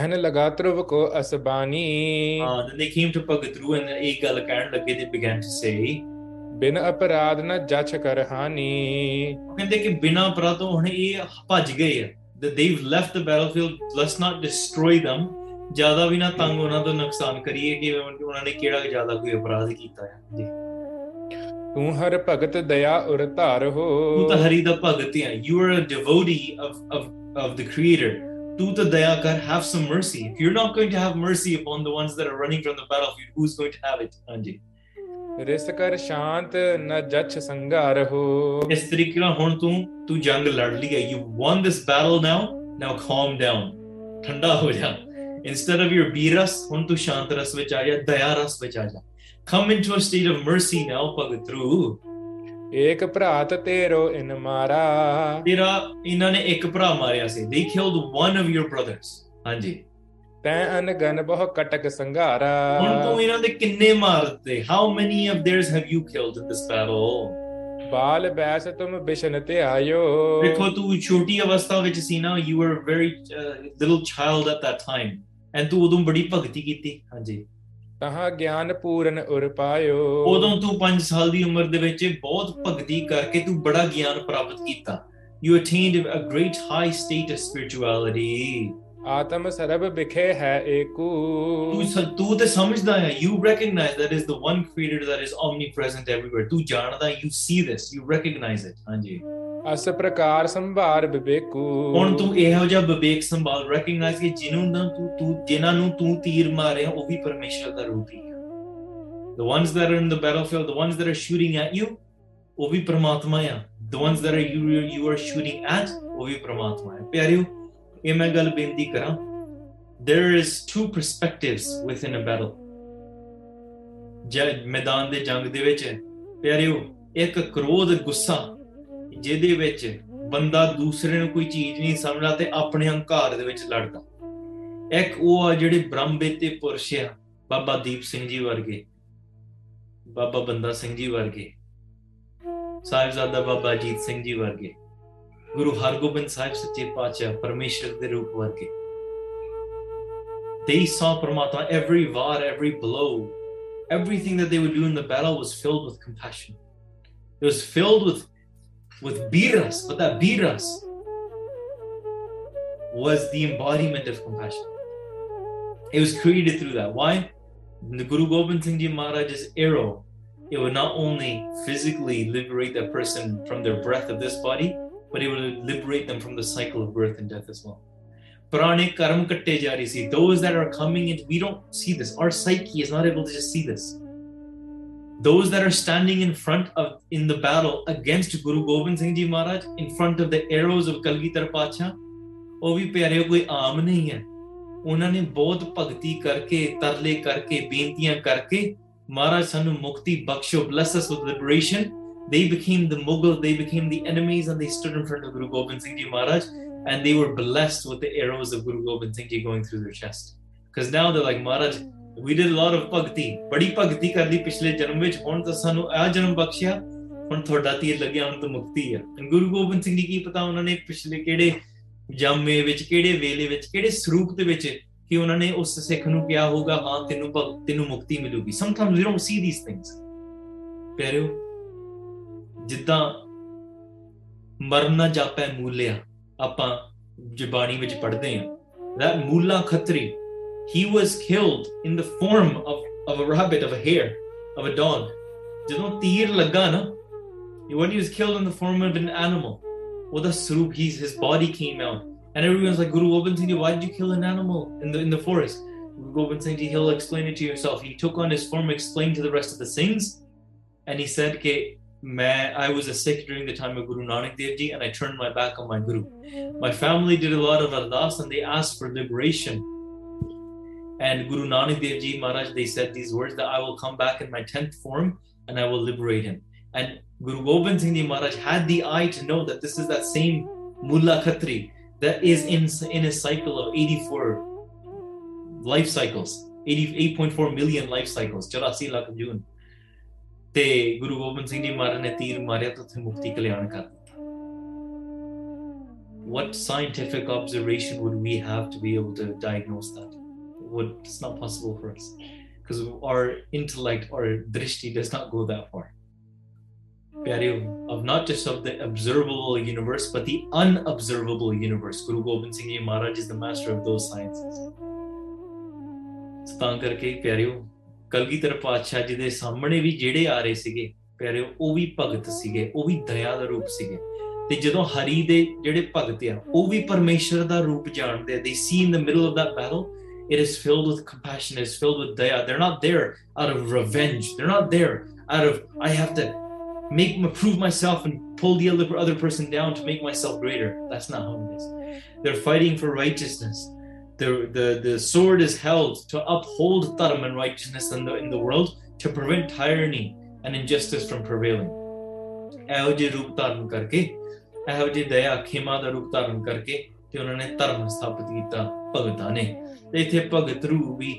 then they came to Bhagatru and they began to say ਬਿਨ ਅਪਰਾਧ ਨਾ ਜੱਛ ਕਰ ਹਾਨੀ ਕਹਿੰਦੇ ਕਿ ਬਿਨਾ ਅਪਰਾਧ ਤੋਂ ਹੁਣ ਇਹ ਭੱਜ ਗਏ ਆ that they've left the battlefield let's not destroy them ਜਿਆਦਾ ਵੀ ਨਾ ਤੰਗ ਉਹਨਾਂ ਤੋਂ ਨੁਕਸਾਨ ਕਰੀਏ ਕਿ ਉਹਨਾਂ ਨੇ ਕਿਹੜਾ ਜਿਆਦਾ ਕੋਈ ਅਪਰਾਧ ਕੀਤਾ ਹੈ ਜੀ ਤੂੰ ਹਰ ਭਗਤ ਦਇਆ ਉਰ ਧਾਰ ਹੋ ਤੂੰ ਤਾਂ ਹਰੀ ਦਾ ਭਗਤ ਹੈ you are a devotee of of of the creator ਤੂੰ ਤਾਂ ਦਇਆ ਕਰ have some mercy if you are not going to have mercy upon the ones that are running from the battlefield who is going to have it ਹਾਂਜੀ ਰਿਸ ਕਰ ਸ਼ਾਂਤ ਨ ਜੱਛ ਸੰਘਾਰ ਹੋ ਇਸ ਤਰੀਕੇ ਨਾਲ ਹੁਣ ਤੂੰ ਤੂੰ ਜੰਗ ਲੜ ਲਈ ਹੈ you won this battle now now calm down ਠੰਡਾ ਹੋ ਜਾ Instead of your biras, ਹੁਣ ਤੂੰ ਸ਼ਾਂਤ ਰਸ ਵਿੱਚ ਆ ਜਾ, ਦਇਆ Come into a state of mercy now, ਪਵਿੱਤਰੂ। ek prat tero in mara tera inna ne ek bhra ਮਾਰਿਆ ਸੀ। They killed one of your brothers. ਹਾਂਜੀ। ਤੈ ਗਨ ਬਹੁ ਕਟਕ ਸੰਘਾਰਾ। ਹੁਣ ਤੂੰ ਇਹਨਾਂ ਦੇ ਕਿੰਨੇ ਮਾਰਦੇ ਦਿੱਤੇ? Many of of have you killed in this battle ਬਾਲ ਬੈਸ ਤੁਮ ਬਿਸ਼ਨ ਤੇ ਆਇਓ ਦੇਖੋ ਤੂੰ ਛੋਟੀ ਅਵਸਥਾ ਵਿੱਚ ਸੀ ਨਾ you were very little child at that time ਐ ਤੂੰ ਉਦੋਂ ਬੜੀ ਭਗਤੀ ਕੀਤੀ ਹਾਂਜੀ ਤਹਾਂ ਗਿਆਨ ਪੂਰਨ ਉਰ ਪਾਇਓ ਉਦੋਂ ਤੂੰ 5 ਸਾਲ ਦੀ ਉਮਰ ਦੇ ਵਿੱਚ ਬਹੁਤ ਭਗਤੀ ਕਰਕੇ ਤੂੰ ਬੜਾ ਗਿਆਨ ਪ੍ਰਾਪਤ ਕੀਤਾ you attained a great high state of spirituality ਆਤਮ ਸਰਬ ਵਿਖੇ ਹੈ ਏਕੂ ਤੂੰ ਸੰਤੂ ਤੇ ਸਮਝਦਾ ਹੈ you recognise that is the one creator that is omni omnipresent everywhere ਤੂੰ ਜਾਣਦਾ you see this you recognise it ਹਾਂਜੀ ਅਸ ਪ੍ਰਕਾਰ ਸੰਭਾਰ ਵਿਵੇਕੂ ਹੁਣ ਤੂੰ ਇਹੋ ਜਿਹਾ ਵਿਵੇਕ ਸੰਭਾਲ ਰੈਕਗਨਾਈਜ਼ ਕਿ ਜਿਹਨੂੰ ਨਾ ਤੂੰ ਤੂੰ ਜਿਨ੍ਹਾਂ ਨੂੰ ਤੂੰ ਤੀਰ ਮਾਰਿਆ ਉਹ ਵੀ ਪਰਮੇਸ਼ਰ ਦਾ ਰੂਪ ਹੀ the ones that are in the battlefield the ones that are shooting at you ਉਹ ਵੀ ਪਰਮਾਤਮਾ ਆ the ones that are you you are shooting at ਉਹ ਵੀ ਪਰਮਾਤਮਾ ਹੈ ਪਿਆਰਿਓ ਇਹ ਮੈਂ ਗੱਲ ਬੇਨਤੀ ਕਰਾਂ there is two perspectives within a battle ਜਦ ਮੈਦਾਨ ਦੇ ਜੰਗ ਦੇ ਵਿੱਚ ਪਿਆਰਿਓ ਇੱਕ ਕਰੋਧ ਗੁੱਸਾ ਜਿਹਦੇ ਵਿੱਚ ਬੰਦਾ ਦੂਸਰੇ ਨੂੰ ਕੋਈ ਚੀਜ਼ ਨਹੀਂ ਸਮਝਦਾ ਤੇ ਆਪਣੇ ਹੰਕਾਰ ਦੇ ਵਿੱਚ ਲੜਦਾ ਇੱਕ ਉਹ ਆ ਜਿਹੜੇ ਬ੍ਰਹਮਵੇਤੇ ਪੁਰਸ਼ ਆ ਬਾਬਾ ਦੀਪ ਸਿੰਘ ਜੀ ਵਰਗੇ ਬਾਬਾ ਬੰਦਾ ਸਿੰਘ ਜੀ ਵਰਗੇ ਸਾਹਿਬਜ਼ਾਦਾ ਬਾਬਾ ਜੀਤ ਸਿੰਘ ਜੀ ਵਰਗੇ ਗੁਰੂ ਹਰਗੋਬਿੰਦ ਸਾਹਿਬ ਸੱਚੇ ਪਾਤਸ਼ਾਹ ਪਰਮੇਸ਼ਰ ਦੇ ਰੂਪ ਵਰਗੇ they saw Paramatma every war every blow, everything that they would do in the battle was filled with compassion. It was filled with with Biras, but that Biras was the embodiment of compassion. It was created through that. Why? The Guru Gobind Singh Ji Maharaj's arrow, it would not only physically liberate that person from their breath of this body, but it will liberate them from the cycle of birth and death as well. Prane karam katte jari see those that are coming in, we don't see this. Our psyche is not able to just see this those that are standing in front of in the battle against Guru Gobind Singh Ji Maharaj in front of the arrows of Kalgittar Pacha Ovi ਵੀ ਪਿਆਰਿਓ ਕੋਈ ਆਮ ਨਹੀਂ ਹੈ ਉਹਨਾਂ ਨੇ ਬਹੁਤ karke ਕਰਕੇ ਤਰਲੇ ਕਰਕੇ ਬੇਨਤੀਆਂ ਕਰਕੇ ਮਹਾਰਾਜ ਸਾਨੂੰ ਮੁਕਤੀ ਬਖਸ਼ੋ bless us they became the mughal they became the enemies and they stood in front of guru gobind singh ji maharaj and they were blessed with the arrows of guru gobind singh ji going through their chest because now they're like maharaj we did a lot of ਭਗਤੀ ਬੜੀ ਭਗਤੀ ਕਰ ਲਈ ਪਿਛਲੇ ਜਨਮ ਵਿੱਚ ਹੁਣ ਤਾਂ ਸਾਨੂੰ ਆ ਜਨਮ ਬਖਸ਼ਿਆ ਹੁਣ ਤੁਹਾਡਾ ਤੀਰ ਲੱਗਿਆ ਹੁਣ ਤਾਂ ਮੁਕਤੀ ਆ ਗੁਰੂ ਗੋਬਿੰਦ ਸਿੰਘ ਜੀ ਕੀ ਪਤਾ ਉਹਨਾਂ ਨੇ ਪਿਛਲੇ ਕਿਹੜੇ ਜਾਮੇ ਵਿੱਚ ਕਿਹੜੇ ਵੇਲੇ ਵਿੱਚ ਕਿਹੜੇ ਸਰੂਪ ਦੇ ਵਿੱਚ ਕਿ ਉਹਨਾਂ ਨੇ ਉਸ ਸਿੱਖ ਨੂੰ ਕਿਹਾ ਹੋਗਾ ਹਾਂ ਤੈਨੂੰ ਭਗਤ ਤੈਨੂੰ ਮੁਕਤੀ ਮਿਲੂਗੀ sometimes we don't see these things ਪਿਆਰਿਓ ਜਿੱਦਾਂ ਮਰਨਾ ਜਾਪੈ ਮੂਲਿਆ ਆਪਾਂ ਜਬਾਣੀ ਵਿੱਚ ਪੜ੍ਹਦੇ ਆ that ਮੂਲਾ Khatri He was killed in the form of, of a rabbit, of a hare, of a dog. when he was killed in the form of an animal, what a srup, his body came out. And everyone's like, Guru Gobind Singh why did you kill an animal in the in the forest? Guru Gobind Singh he'll explain it to himself. He took on his form, explained to the rest of the Singhs, and he said, I was a Sikh during the time of Guru Nanak Dev Ji and I turned my back on my Guru. My family did a lot of ardas and they asked for liberation and Guru Nanak Dev Ji Maharaj, they said these words that I will come back in my 10th form and I will liberate him. And Guru Gobind Singh Ji Maharaj had the eye to know that this is that same Mulla Khatri that is in, in a cycle of 84 life cycles, 88.4 million life cycles, 84 lakh ਤੇ ਗੁਰੂ ਗੋਬਿੰਦ ਸਿੰਘ ਜੀ ਮਾਰਨ ਨੇ ਤੀਰ ਮਾਰਿਆ ਤਾਂ ਉੱਥੇ ਮੁਕਤੀ ਕਲਿਆਣ ਕਰ ਦਿੱਤਾ what scientific observation would we have to be able to diagnose that would it's not possible for us because our intellect or drishti does not go that far of not just of the observable universe but the unobservable universe guru gobind singh ji maharaj is the master of those sciences so ਤਾਂ ਕਰਕੇ ਪਿਆਰਿਓ ਕਲਗੀਧਰ ਪਾਤਸ਼ਾਹ ਜੀ ਦੇ ਸਾਹਮਣੇ ਵੀ ਜਿਹੜੇ ਆ ਰਹੇ ਸੀਗੇ ਪਿਆਰਿਓ ਉਹ ਵੀ ਭਗਤ ਸੀਗੇ ਉਹ ਵੀ ਦਇਆ ਦਾ ਰੂਪ ਸੀਗੇ ਤੇ ਜਦੋਂ ਹਰੀ ਦੇ ਜਿਹੜੇ ਭਗਤ ਆ ਉਹ ਵੀ ਪਰਮੇਸ਼ਰ ਦਾ ਰੂਪ ਜਾਣਦੇ ਦੇ see in the middle of battle it is filled with compassion, it is filled with daya. They're not there out of revenge. They're not there out of, I have to make prove myself and pull the other, other person down to make myself greater. That's not how it is. They're fighting for righteousness. The, the, the sword is held to uphold dharma and righteousness in the, in the world to prevent tyranny and injustice from prevailing. ਇਹੋ ਜਿਹੇ karke, ਧਾਰਨ ਤੇ ਉਹਨਾਂ ਨੇ ਧਰਮ ਸਥਾਪਿਤ ਕੀਤਾ ਭਗਤਾਂ ਨੇ ਤੇ ਇੱਥੇ ਭਗਤ ਰੂ ਵੀ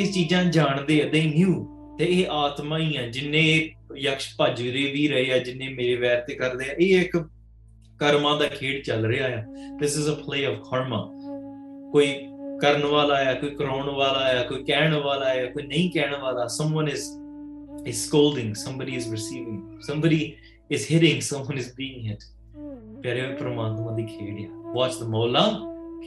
ਇਸ ਚੀਜ਼ਾਂ ਜਾਣਦੇ ਅਤੇ ਨਿਊ ਤੇ ਇਹ ਆਤਮਾ ਹੀ ਆ ਜਿਨੇ ਯਕਸ਼ ਭੱਜ ਰਹੇ ਵੀ ਰਹੇ ਆ ਜਿਨੇ ਮੇਰੇ ਵੈਰ ਤੇ ਕਰਦੇ ਆ ਇਹ ਇੱਕ ਕਰਮਾਂ ਦਾ ਖੇਡ ਚੱਲ ਰਿਹਾ ਆ this is a play of karma ਕੋਈ ਕਰਨ ਵਾਲਾ ਆ ਕੋਈ ਕਰਾਉਣ ਵਾਲਾ ਆ ਕੋਈ ਕਹਿਣ ਵਾਲਾ ਆ ਕੋਈ ਨਹੀਂ ਕਹਿਣ ਵਾਲਾ someone is is scolding somebody is receiving somebody is hitting someone is being hit ਪਿਆਰੇ ਪ੍ਰਮਾਤਮਾ ਦੀ ਖੇਡ ਆ ਵਾਚ ਦ ਮੌਲਾ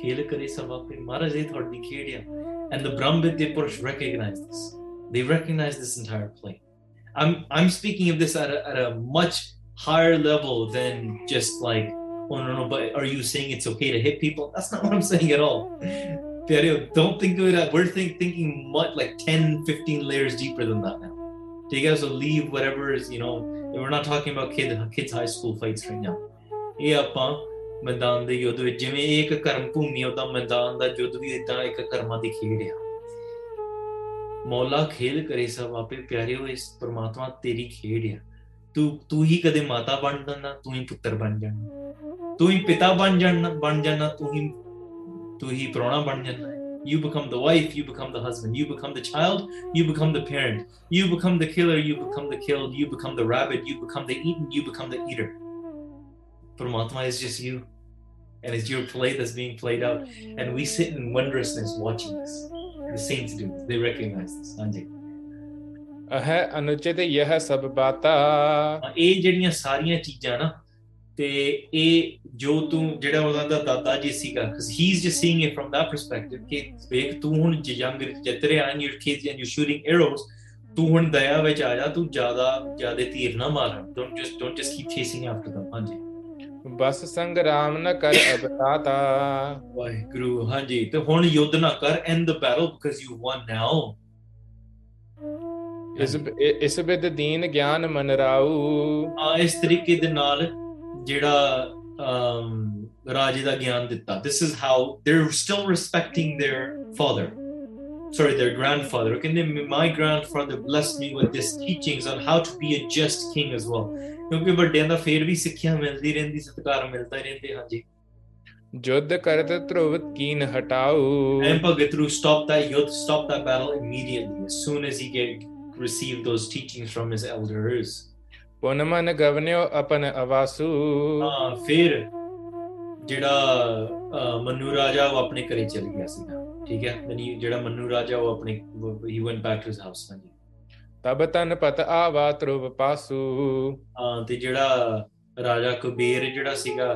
ਖੇਲ ਕਰੇ ਸਭ ਆਪੇ ਮਹਾਰਾਜ And the ਖੇਡ ਆ recognize this. They recognize this entire plane. Play I'm I'm speaking of this at a, at a much higher level than just like oh no no but are you saying it's okay to hit people that's not what i'm saying at all don't think of it that we're thinking much like 10 15 layers deeper than that now do you guys will leave whatever is you know we're not talking about kid, kids high school fights right now ਇਹ ਆਪਾਂ ਮੈਦਾਨ ਦੇ ਯੁੱਧ ਵਿੱਚ ਜਿਵੇਂ ਇੱਕ ਕਰਮ ਭੂਮੀ ਉਹਦਾ ਮੈਦਾਨ ਦਾ ਯੁੱਧ ਵੀ ਇਦਾਂ ਇੱਕ ਕਰਮਾਂ ਦੀ ਖੇਡ ਆ ਮੌਲਾ ਖੇਲ ਕਰੇ ਸਭ ਆਪੇ ਪਿਆਰਿਓ ਇਸ ਪ੍ਰਮਾਤਮਾ ਤੇਰੀ ਖੇਡ ਆ ਤੂੰ ਤੂੰ ਹੀ ਕਦੇ ਮਾਤਾ ਬਣ ਜਾਣਾ ਤੂੰ ਹੀ ਪੁੱਤਰ ਬਣ ਜਾਣਾ ਤੂੰ ਹੀ ਪਿਤਾ ਬਣ ਜਾਣਾ ਬਣ ਜਾਣਾ ਤੂੰ ਹੀ ਤੂੰ ਹੀ ਪ੍ਰਾਣਾ ਬਣ ਜਾਣਾ you become the wife, you become the husband, you become the child, you become the parent, you become the killer, you become the killed, you become the rabbit, you become the eaten, you become the eater. Paramatma is just you. And it's your play that's being played out. And we sit in wondrousness watching this. The saints do. This. They recognize this. Anjay. ਅਹ ਅਨੁਚਿਤ ਯਹ ਸਭ ਬਾਤਾ ਇਹ ਜਿਹੜੀਆਂ ਸਾਰੀਆਂ ਚੀਜ਼ਾਂ ਨਾ ਤੇ ਇਹ ਜੋ ਤੂੰ ਜਿਹੜਾ ਉਹਨਾਂ ਦਾ ਦਾਦਾ ਜੀ ਸੀਗਾ ਕਿਉਂਕਿ he is just seeing it from that perspective ਕਿ ਵੇਖ ਤੂੰ ਹੁਣ ਜੰਗ ਜਿੱਤਰੇ ਆਂ your kids and you shooting arrows ਤੂੰ ਹੁਣ ਦਇਆ ਵਿੱਚ ਆ ਜਾ ਤੂੰ ਜਿਆਦਾ ਜਿਆਦੇ ਤੀਰ ਨਾ ਮਾਰ don't just don't just keep chasing after them ਹਾਂਜੀ ਬਸ ਸੰਗਰਾਮ ਨ ਕਰ ਅਬਤਾਤਾ ਵਾਹਿਗੁਰੂ ਹਾਂਜੀ ਤੇ ਹੁਣ ਯੁੱਧ ਨਾ ਕਰ end the battle because you won now ਇਸ ਇਸ ਬਿਦ ਦੀਨ ਗਿਆਨ ਮਨ ਰਾਉ ਆ ਇਸ ਤਰੀਕੇ ਦੇ ਨਾਲ this is how they're still respecting their father sorry their grandfather okay my grandfather blessed me with these teachings on how to be a just king as well ਕਿਉਂਕਿ ਵੱਡਿਆਂ ਦਾ ਫੇਰ ਵੀ ਸਿੱਖਿਆ ਮਿਲਦੀ ਰਹਿੰਦੀ ਸਤਿਕਾਰ ਮਿਲਦਾ ਰਹਿੰਦੇ ਹਾਂਜੀ ਜੁੱਧ ਕਰਤ ਧਰੁਵਤ ਕੀਨ ਹਟਾਉ ਐਂ ਭਗਤ ਸਟਾਪ ਦਾ ਯੁੱਧ stop the battle immediately as soon as he get received those teachings from his elders ਪੁਨਮਨ ਗਵਨਿਓ ਆਪਨ ਆਵਾਸੂ ਹਾਂ ਫਿਰ ਜਿਹੜਾ ਮਨੂ ਰਾਜਾ ਉਹ ਆਪਣੇ ਘਰੇ ਚਲ ਗਿਆ ਸੀਗਾ ਠੀਕ ਹੈ ਜਿਹੜਾ ਮਨੂ ਰਾਜਾ ਉਹ ਆਪਣੇ ਹੀ went back to his house ਹਾਂਜੀ ਤਬ ਤਨ ਪਤ ਆਵਾ ਤ੍ਰੁਵ ਪਾਸੂ ਹਾਂ ਤੇ ਜਿਹੜਾ ਰਾਜਾ ਕਬੀਰ ਜਿਹੜਾ ਸੀਗਾ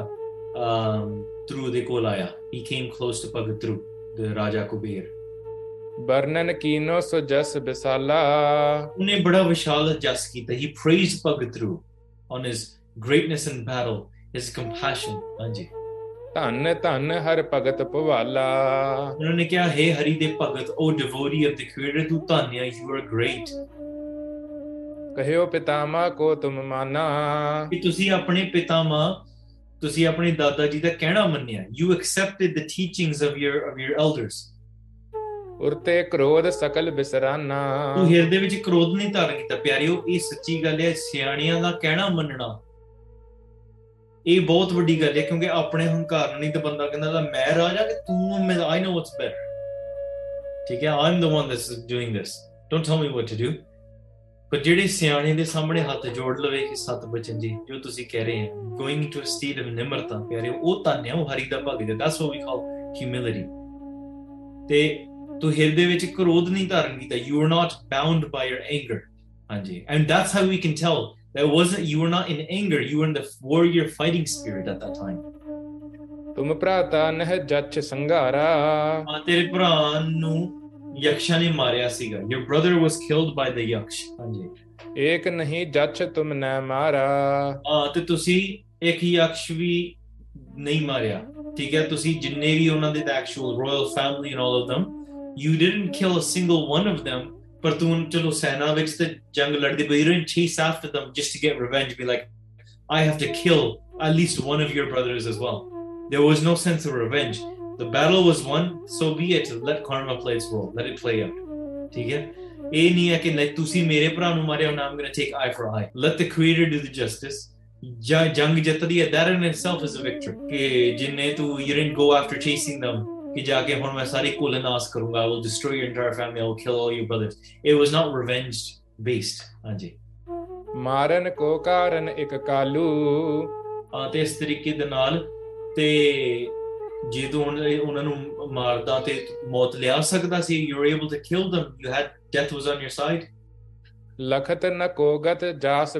ਤ੍ਰੂ ਦੇ ਕੋਲ ਆਇਆ he came close to Bhagat Dhru ਦੇ ਰਾਜਾ ਕਬੀਰ ਬਰਨਨ ਕੀਨੋ ਸੋ ਜਸ ਬਿਸਾਲਾ ਉਹਨੇ ਬੜਾ ਵਿਸ਼ਾਲ ਜਸ ਕੀਤਾ he praise Bhagatru on his greatness in battle his compassion ਹਾਂਜੀ ਧੰਨ ਧੰਨ ਹਰ ਭਗਤ ਭਵਾਲਾ ਉਹਨੇ ਕਿਹਾ ਹੈ ਹਰੀ ਦੇ ਭਗਤ ਉਹ ਡਿਵੋਰੀ ਆਫ ਦ ਕ੍ਰੀਏਟਰ ਤੂੰ ਧੰਨਿਆ ਯੂ ਆਰ ਗ੍ਰੇਟ ਕਹਿਓ ਪਿਤਾਮਾ ਕੋ ਤੁਮ ਮਾਨਾ ਕਿ ਤੁਸੀਂ ਆਪਣੇ ਪਿਤਾਮਾ ਤੁਸੀਂ ਆਪਣੇ ਦਾਦਾ ਜੀ ਦਾ ਕਹਿਣਾ ਮੰਨਿਆ you accepted the teachings of your of your elders ਉਰਤੇ ਕ੍ਰੋਧ ਸਕਲ ਬਿਸਰਾਨਾ ਤੂੰ ਹਿਰਦੇ ਵਿੱਚ ਕ੍ਰੋਧ ਨਹੀਂ ਧਾਰਨ ਕੀਤਾ ਪਿਆਰਿਓ ਇਹ ਸੱਚੀ ਗੱਲ ਹੈ ਸਿਆਣੀਆਂ ਦਾ ਕਹਿਣਾ ਮੰਨਣਾ ਇਹ ਬਹੁਤ ਵੱਡੀ ਗੱਲ ਹੈ ਕਿਉਂਕਿ ਆਪਣੇ ਹੰਕਾਰ ਨਹੀਂ ਤੇ ਬੰਦਾ ਕਹਿੰਦਾ ਮੈਂ ਰਾਜਾ ਕਿ ਤੂੰ ਮੈਂ ਆਈ ਨੋ ਵਾਟਸ ਬੈਟਰ ਠੀਕ ਹੈ I am the one this is doing this don't tell me what to do ਪਰ ਜਿਹੜੇ ਸਿਆਣੇ ਦੇ ਸਾਹਮਣੇ ਹੱਥ ਜੋੜ ਲਵੇ ਕਿ ਸਤ ਬਚਨ ਜੀ ਜੋ ਤੁਸੀਂ ਕਹਿ ਰਹੇ ਹੋ ਗੋਇੰਗ ਟੂ ਸਟੇਟ ਆਫ ਨਿਮਰਤਾ ਪਿਆਰੇ ਉਹ ਤਾਂ ਨਿਆ ਉਹ ਹਰੀ ਦਾ ਭਗਤ ਹੈ ਦੈਟਸ ਵੀ ਕਾਲ ਹਿਊਮਿਲਿਟੀ ਤੇ ਤੂੰ ਹਿਰਦੇ ਵਿੱਚ ਕਰੋਧ ਨਹੀਂ ਧਾਰਨ ਕੀਤਾ you are not bound by your anger ਹਾਂਜੀ and that's how we can tell that wasn't you are not in anger you are in the warrior fighting spirit at that time ਤੁਮ ਭਰਾਤਾ ਨਹ ਜੱਚ ਸੰਘਾਰਾ ਤੇਰੇ ਭਰਾ ਨੂੰ ਯਕਸ਼ਾ ਨੇ ਮਾਰਿਆ your brother was killed by the yaksh ਹਾਂਜੀ ਇੱਕ ਨਹੀਂ ਜੱਚ ਤੁਮ ਨਾ ਮਾਰਾ ਆ ਤੇ ਤੁਸੀਂ ਇੱਕ ਯਕਸ਼ ਵੀ ਨਹੀਂ ਮਾਰਿਆ ਠੀਕ ਹੈ ਤੁਸੀਂ ਜਿੰਨੇ ਵੀ ਉਹਨਾਂ ਦੇ the actual royal family and all them you didn't kill a single one of them But ਤੂੰ ਚਲੋ ਸੈਨਾ ਵਿੱਚ ਤੇ ਜੰਗ ਲੜਦੇ but you didn't chase after them just to get revenge be like I have to kill at least one of your brothers as well there was no sense of revenge the battle was won so be it let karma play its role let it play out ਠੀਕ ਹੈ ਇਹ ਨਹੀਂ ਹੈ ਕਿ ਲੈ ਤੁਸੀਂ ਮੇਰੇ ਭਰਾ ਨੂੰ ਮਾਰਿਆ ਨਾ I'm going take eye for eye let the creator do the justice ਜੰਗ ਜਿੱਤਦੀ ਹੈ that in itself is a victory ਕਿ ਜਿੰਨੇ ਤੂੰ you didn't go after chasing them ਕਿ ਜਾ ਕੇ ਹੁਣ ਮੈਂ ਸਾਰੀ ਕੋਲਨਾਸ ਕਰੂੰਗਾ I will destroy your entire family I will kill all your brothers it was not revenge based ਹਾਂਜੀ ਮਾਰਨ ਕੋ ਕਾਰਨ ਇੱਕ ਕਾਲੂ ਆ ਤੇ ਇਸ ਤਰੀਕੇ ਦੇ ਨਾਲ ਤੇ You were able to kill ਮੌਤ ਲਿਆ ਸਕਦਾ ਸੀ you are able to kill them you had death was on your side ਲਖਤ ਨ ਕੋਗਤ ਜਾਸ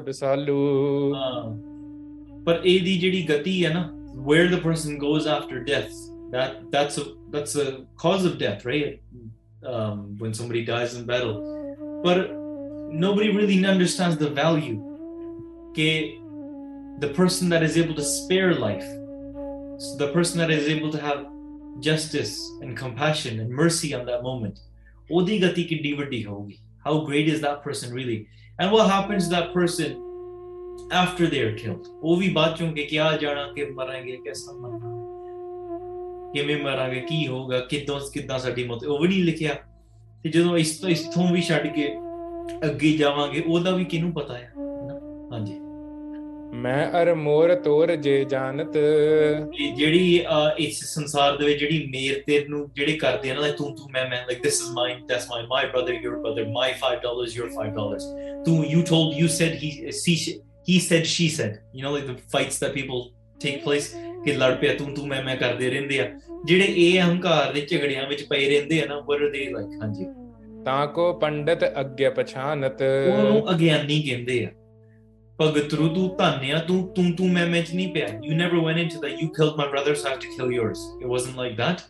where the person goes after death that that's a that's a cause of death right um, when somebody dies in battle but nobody really understands the value okay the person that is able to spare life So the person that is able to have justice and compassion and mercy on that moment, How great is that person really? And what happens to that person after they are killed? ਉਹ ਕਿਵੇਂ ਮਰਾਂਗੇ ਕੀ ਹੋਊਗਾ ਕਿਦੋਂ ਕਿਦਾਂ ਸਾਡੀ ਮੌਤ ਉਹ ਵੀ ਨਹੀਂ ਲਿਖਿਆ ਤੇ ਜਦੋਂ ਇਸ ਤੋਂ ਇਸ ਤੋਂ ਵੀ ਛੱਡ ਕੇ ਅੱਗੇ ਜਾਵਾਂਗੇ ਉਹਦਾ ਵੀ ਕਿਹਨੂੰ ਪਤਾ ਹੈ ਮੈਂ ਅਰ ਮੋਰ ਤੋਰ ਜੇ ਜਾਣਤ ਜਿਹੜੀ ਇਸ ਸੰਸਾਰ ਦੇ ਵਿੱਚ ਜਿਹੜੀ ਮੇਰ ਤੇਰ ਨੂੰ ਜਿਹੜੇ ਕਰਦੇ ਆ ਨਾ ਤੂੰ ਤੂੰ ਮੈਂ ਮੈਂ like this is mine that's my my brother your brother my 5 dollars your 5 dollars ਤੂੰ you told you said he see he said she said you know like the fights that people take place ਕਿ ਲੜ ਪਿਆ ਤੂੰ ਤੂੰ ਮੈਂ ਮੈਂ ਕਰਦੇ ਰਹਿੰਦੇ ਆ ਜਿਹੜੇ ਇਹ ਹੰਕਾਰ ਦੇ ਝਗੜਿਆਂ ਵਿੱਚ ਪਏ ਰਹਿੰਦੇ ਆ ਨਾ ਵਰ ਦੇ ਲਾਈਕ ਹਾਂਜੀ ਤਾਂ ਕੋ ਪੰਡਤ ਅਗਿਆ ਪਛਾਨਤ ਉਹਨੂੰ ਅਗਿਆਨੀ ਕਹਿੰਦੇ ਆ You never went into that, you killed my brother, so I have to kill yours. It wasn't like that.